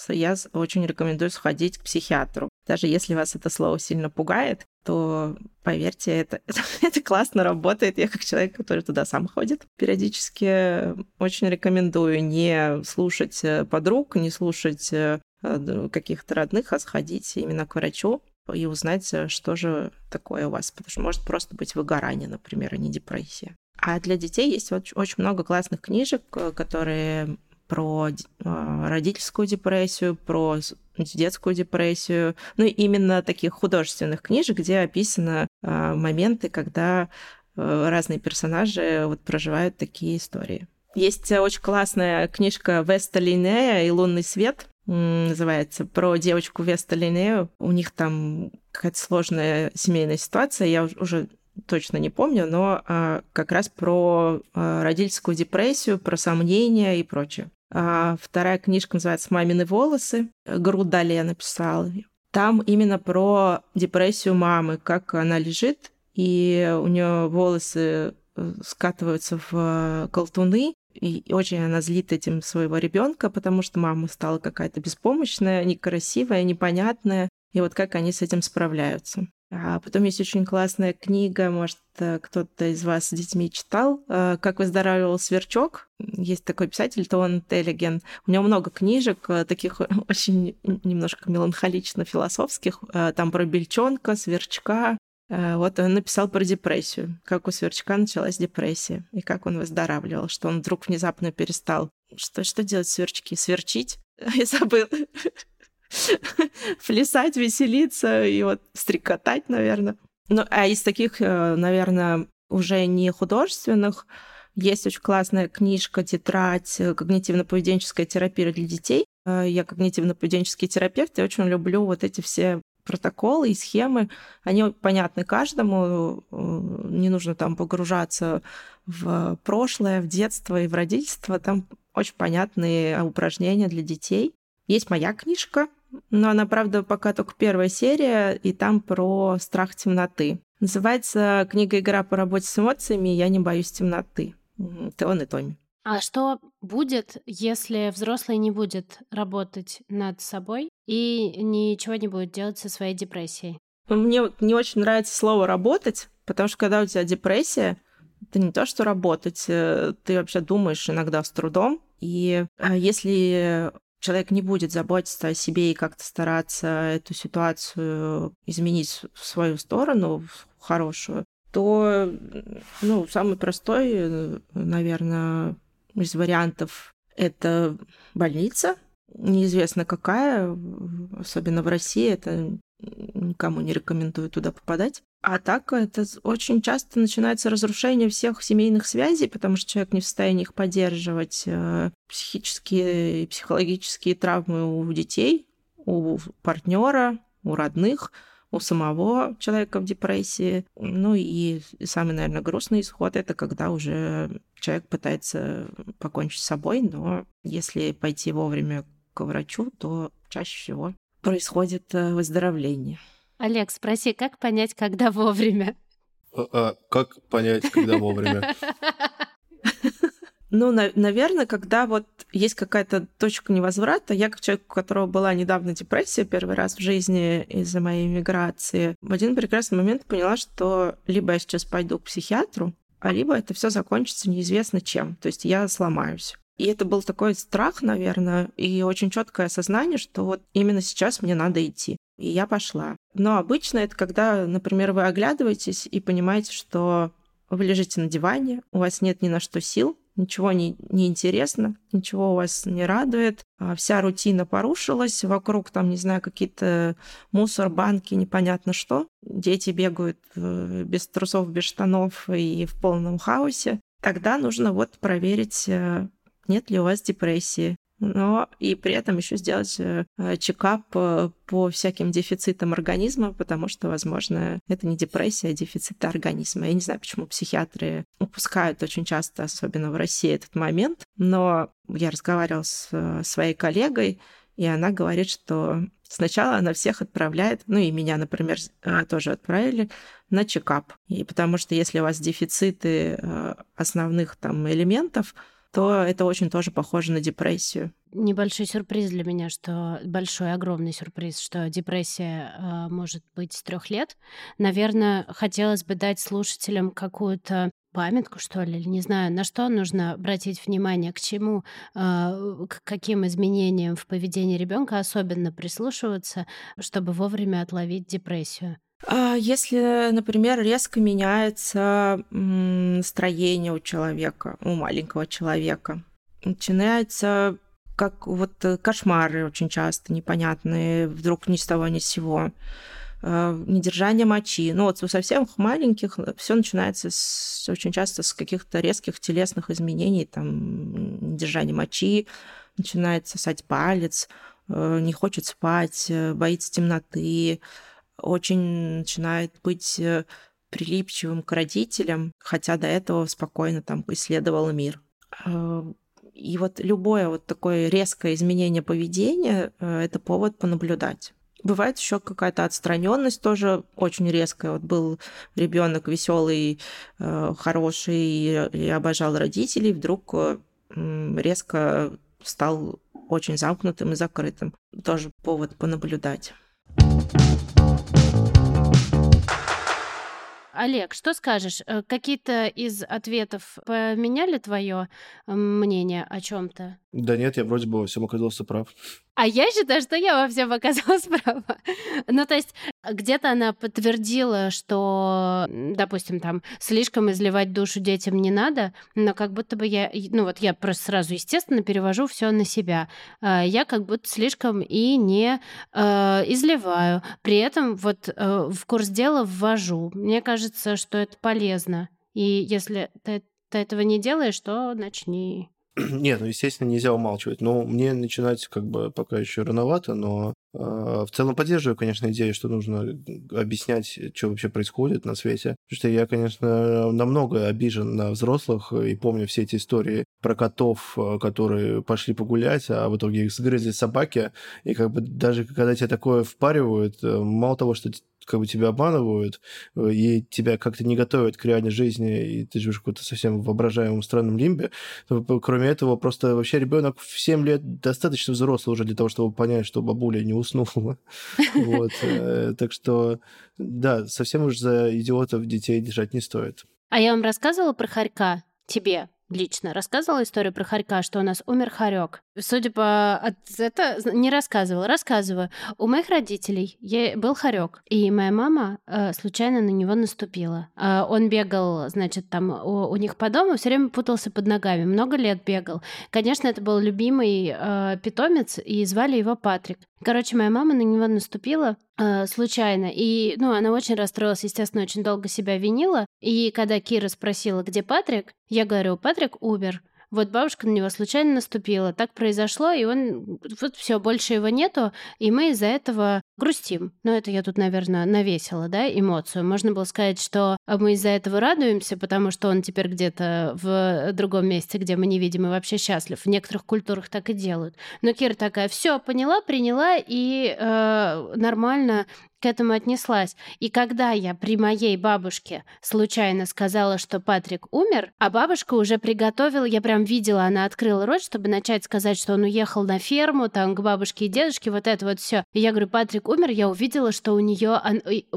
Я очень рекомендую сходить к психиатру. Даже если вас это слово сильно пугает, то поверьте, это, *laughs* это, это классно работает. Я как человек, который туда сам ходит, периодически очень рекомендую не слушать э, подруг, не слушать э, каких-то родных, а сходить именно к врачу и узнать, э, что же такое у вас. Потому что может просто быть выгорание, например, а не депрессия. А для детей есть очень, много классных книжек, которые про родительскую депрессию, про детскую депрессию, ну именно таких художественных книжек, где описаны э, моменты, когда э, разные персонажи вот проживают такие истории. Есть очень классная книжка Веста Линея и «Лунный свет», называется, про девочку Веста Линею. У них там какая-то сложная семейная ситуация, я уже точно не помню, но а, как раз про а, родительскую депрессию, про сомнения и прочее. А вторая книжка называется «Мамины волосы». Грудале написала. Там именно про депрессию мамы, как она лежит, и у нее волосы э, скатываются в э, колтуны, и очень она злит этим своего ребенка, потому что мама стала какая-то беспомощная, некрасивая, непонятная. И вот как они с этим справляются. А потом есть очень классная книга, может, э, кто-то из вас с детьми читал, э, «Как выздоравливал сверчок». Есть такой писатель Тон Телеген. У него много книжек, э, таких *laughs* очень немножко меланхолично-философских. Там про бельчонка, сверчка. Вот он написал про депрессию, как у сверчка началась депрессия, и как он выздоравливал, что он вдруг внезапно перестал. Что, что делать сверчки? Сверчить? *laughs* Я забыл. плясать, веселиться и вот стрекотать, наверное. Ну, а из таких, э, наверное, уже не художественных, есть очень классная книжка, тетрадь э, «Когнитивно-поведенческая терапия для детей». Э, я когнитивно-поведенческий терапевт, и очень люблю вот эти все протоколы и схемы. Они понятны каждому, не нужно там погружаться в прошлое, в детство и в родительство. Там очень понятные упражнения для детей. Есть моя книжка но она, правда, пока только первая серия, и там про страх темноты. Называется книга «Игра по работе с эмоциями. Я не боюсь темноты». Теон и Томи. А что будет, если взрослый не будет работать над собой и ничего не будет делать со своей депрессией? Мне не очень нравится слово «работать», потому что когда у тебя депрессия, это не то, что работать, э, ты вообще думаешь иногда с трудом. И э, если человек не будет заботиться о себе и как-то стараться эту ситуацию изменить в свою сторону, в хорошую, то, ну, самый простой, наверное, из вариантов это больница, неизвестно какая, особенно в России, это никому не рекомендую туда попадать. А так это очень часто начинается разрушение всех семейных связей, потому что человек не в состоянии их поддерживать. Э, психические и психологические травмы у детей, у партнера, у родных, у самого человека в депрессии. Ну и самый, наверное, грустный исход это когда уже человек пытается покончить с собой, но если пойти вовремя к врачу, то чаще всего происходит э, выздоровление. Олег, спроси, как понять, когда вовремя? А, а, как понять, когда вовремя? *laughs* Ну, на- наверное, когда вот есть какая-то точка невозврата, я как человек, у которого была недавно депрессия первый раз в жизни из-за моей миграции, в один прекрасный момент поняла, что либо я сейчас пойду к психиатру, а либо это все закончится неизвестно чем. То есть я сломаюсь. И это был такой страх, наверное, и очень четкое осознание, что вот именно сейчас мне надо идти. И я пошла. Но обычно это когда, например, вы оглядываетесь и понимаете, что вы лежите на диване, у вас нет ни на что сил, ничего не, не интересно, ничего у вас не радует, а вся рутина порушилась, вокруг там, не знаю, какие-то мусор, банки, непонятно что. Дети бегают э, без трусов, без штанов и в полном хаосе. Тогда нужно вот проверить э, нет ли у вас депрессии. Но и при этом еще сделать э, чекап э, по всяким дефицитам организма, потому что, возможно, это не депрессия, а дефицит организма. Я не знаю, почему психиатры упускают очень часто, особенно в России, этот момент. Но я разговаривала с э, своей коллегой, и она говорит, что сначала она всех отправляет, ну и меня, например, тоже отправили на чекап. И потому что если у вас дефициты основных там элементов, то это очень тоже похоже на депрессию. небольшой сюрприз для меня, что большой, огромный сюрприз, что депрессия э, может быть с трех лет. Наверное, хотелось бы дать слушателям какую-то памятку, что ли, не знаю, на что нужно обратить внимание, к чему, э, к каким изменениям в поведении ребенка особенно прислушиваться, чтобы вовремя отловить депрессию. А Если, например, резко меняется настроение у человека, у маленького человека, начинается как вот э, кошмары очень часто непонятные, вдруг ни с того ни с сего, э, недержание мочи. Ну вот у совсем маленьких все начинается с, очень часто с каких-то резких телесных изменений, там недержание мочи, начинает сосать палец, э, не хочет спать, боится темноты, очень начинает быть прилипчивым к родителям, хотя до этого спокойно там исследовал мир. И вот любое вот такое резкое изменение поведения э, это повод понаблюдать. Бывает еще какая-то отстраненность тоже очень резкая. Вот был ребенок веселый, э, хороший и обожал родителей, вдруг э, резко стал очень замкнутым и закрытым. Тоже повод понаблюдать. Олег, что скажешь? Э, какие-то из ответов поменяли твое мнение о чем-то? Да нет, я вроде бы во всем оказался прав. А я считаю, что я во всем оказалась *laughs* права. ну, то есть где-то она подтвердила, что, допустим, там слишком изливать душу детям не надо, но как будто бы я, ну вот я просто сразу, естественно, перевожу все на себя. А, я как будто слишком и не э, изливаю. При этом вот э, в курс дела ввожу. Мне кажется, что это полезно. И если ты, ты этого не делаешь, то начни. *clears throat* Нет, ну, естественно, нельзя умалчивать. Но мне начинать как бы пока еще рановато, но э, в целом поддерживаю, конечно, идею, что нужно объяснять, что вообще происходит на свете. Потому что я, конечно, намного обижен на взрослых и помню все эти истории про котов, э, которые пошли погулять, а в итоге их сгрызли собаки. И как бы даже когда тебе такое впаривают, э, мало того, что как бы тебя обманывают, э, и тебя как-то не готовят к реальной жизни, и ты живешь в каком-то совсем воображаемом странном лимбе. Кроме этого, просто вообще ребенок в 7 лет достаточно взрослый уже для того, чтобы понять, что бабуля не уснула. *laughs* Вот. Э, так что, да, совсем уж за идиотов детей держать не стоит. А я вам рассказывала про хорька тебе? Лично рассказывала историю про хорька, что у нас умер хорек. Судя по от это не рассказывала, рассказываю. У моих родителей был хорек, и моя мама э, случайно на него наступила. Э, он бегал, значит, там у, у них по дому, все время путался под ногами, много лет бегал. Конечно, это был любимый э, питомец, и звали его Патрик. Короче, моя мама на него наступила э, случайно, и, ну, она очень расстроилась, естественно, очень долго себя винила. И когда Кира спросила, где Патрик, я говорю, Патрик умер. Вот бабушка на него случайно наступила. Так произошло, и он... Вот все, больше его нету, и мы из-за этого грустим. Но это я тут, наверное, навесила, да, эмоцию. Можно было сказать, что мы из-за этого радуемся, потому что он теперь где-то в другом месте, где мы не видим, и вообще счастлив. В некоторых культурах так и делают. Но Кира такая, все, поняла, приняла, и э, нормально к этому отнеслась. И когда я при моей бабушке случайно сказала, что Патрик умер, а бабушка уже приготовила, я прям видела, она открыла рот, чтобы начать сказать, что он уехал на ферму, там, к бабушке и дедушке, вот это вот все. И я говорю, Патрик умер, я увидела, что у нее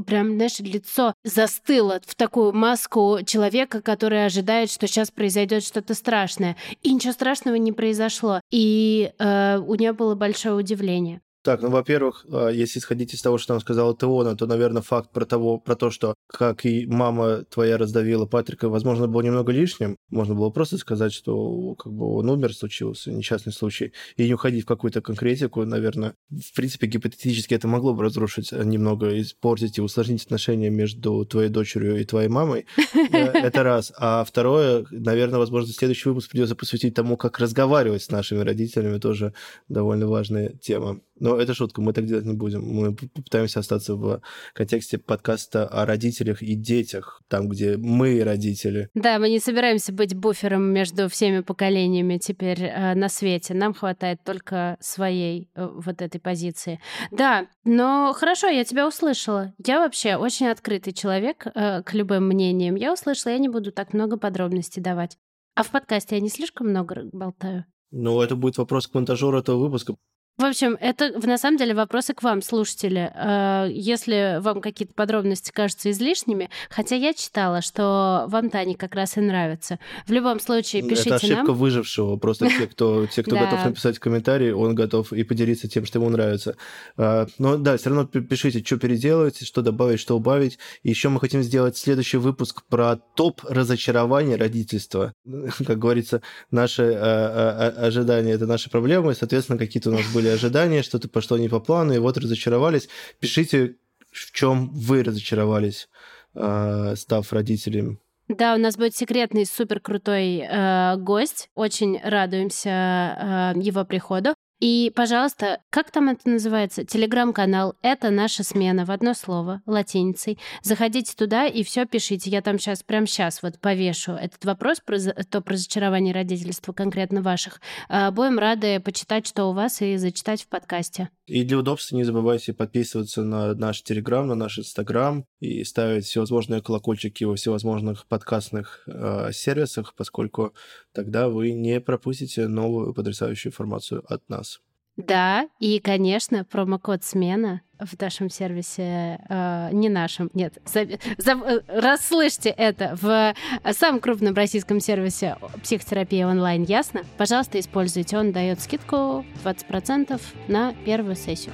прям, знаешь, лицо застыло в такую маску человека, который ожидает, что сейчас произойдет что-то страшное. И ничего страшного не произошло. И э, у нее было большое удивление. Так, ну, во-первых, а, если исходить из того, что нам сказала Теона, то, наверное, факт про, того, про то, что как и мама твоя раздавила Патрика, возможно, был немного лишним. Можно было просто сказать, что как бы он умер, случился, несчастный случай, и не уходить в какую-то конкретику, наверное. В принципе, гипотетически это могло бы разрушить а, немного, испортить и усложнить отношения между твоей дочерью и твоей мамой. Э, *laughs* это раз. А второе, наверное, возможно, следующий выпуск придется посвятить тому, как разговаривать с нашими родителями, тоже довольно важная тема. Но это шутка, мы так делать не будем. Мы попытаемся остаться в контексте подкаста о родителях и детях, там, где мы родители. Да, мы не собираемся быть буфером между всеми поколениями теперь э, на свете. Нам хватает только своей э, вот этой позиции. Да, но хорошо, я тебя услышала. Я вообще очень открытый человек э, к любым мнениям. Я услышала, я не буду так много подробностей давать. А в подкасте я не слишком много болтаю? Ну, это будет вопрос к монтажеру этого выпуска. В общем, это на самом деле вопросы к вам, слушатели. Э, если вам какие-то подробности кажутся излишними, хотя я читала, что вам Таня как раз и нравится. В любом случае, пишите Это ошибка нам. выжившего. Просто те, кто, те, кто *laughs* готов написать комментарий, он готов и поделиться тем, что ему нравится. А, Но да, все равно пи- пишите, что переделать, что добавить, что убавить. И еще мы хотим сделать следующий выпуск про топ разочарования родительства. *laughs* Как говорится, наши а, ожидания – это наши проблемы. Соответственно, какие-то у нас были ожидания, что-то пошло не по плану, и вот разочаровались. Пишите, в чем вы разочаровались, а, став родителем. Да, у нас будет секретный супер крутой э, гость. Очень радуемся э, его приходу. И, пожалуйста, как там это называется? Телеграм-канал «Это наша смена» в одно слово, латиницей. Заходите туда и все пишите. Я там сейчас, прямо сейчас вот повешу этот вопрос про за- топ разочарование родительства конкретно ваших. Э, Будем рады почитать, что у вас, и зачитать в подкасте. И для удобства не забывайте подписываться на наш Телеграм, на наш Инстаграм и ставить всевозможные колокольчики во всевозможных подкастных э, сервисах, поскольку тогда вы не пропустите новую потрясающую информацию от нас. Да, и, конечно, промокод «Смена» в нашем сервисе, э, не нашем, нет, за- за- э, расслышьте это в самом крупном российском сервисе психотерапии онлайн, ясно? Пожалуйста, используйте, он дает скидку 20% на первую сессию.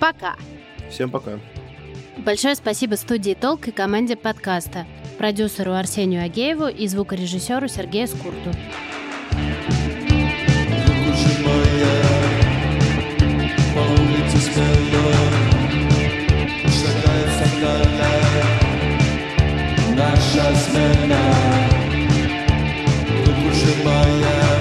Пока! Всем пока. Большое спасибо студии «Толк» и команде подкаста, продюсеру Арсению Агееву и звукорежиссеру Сергею Скурту. По улице Наша смена Тут лучше моя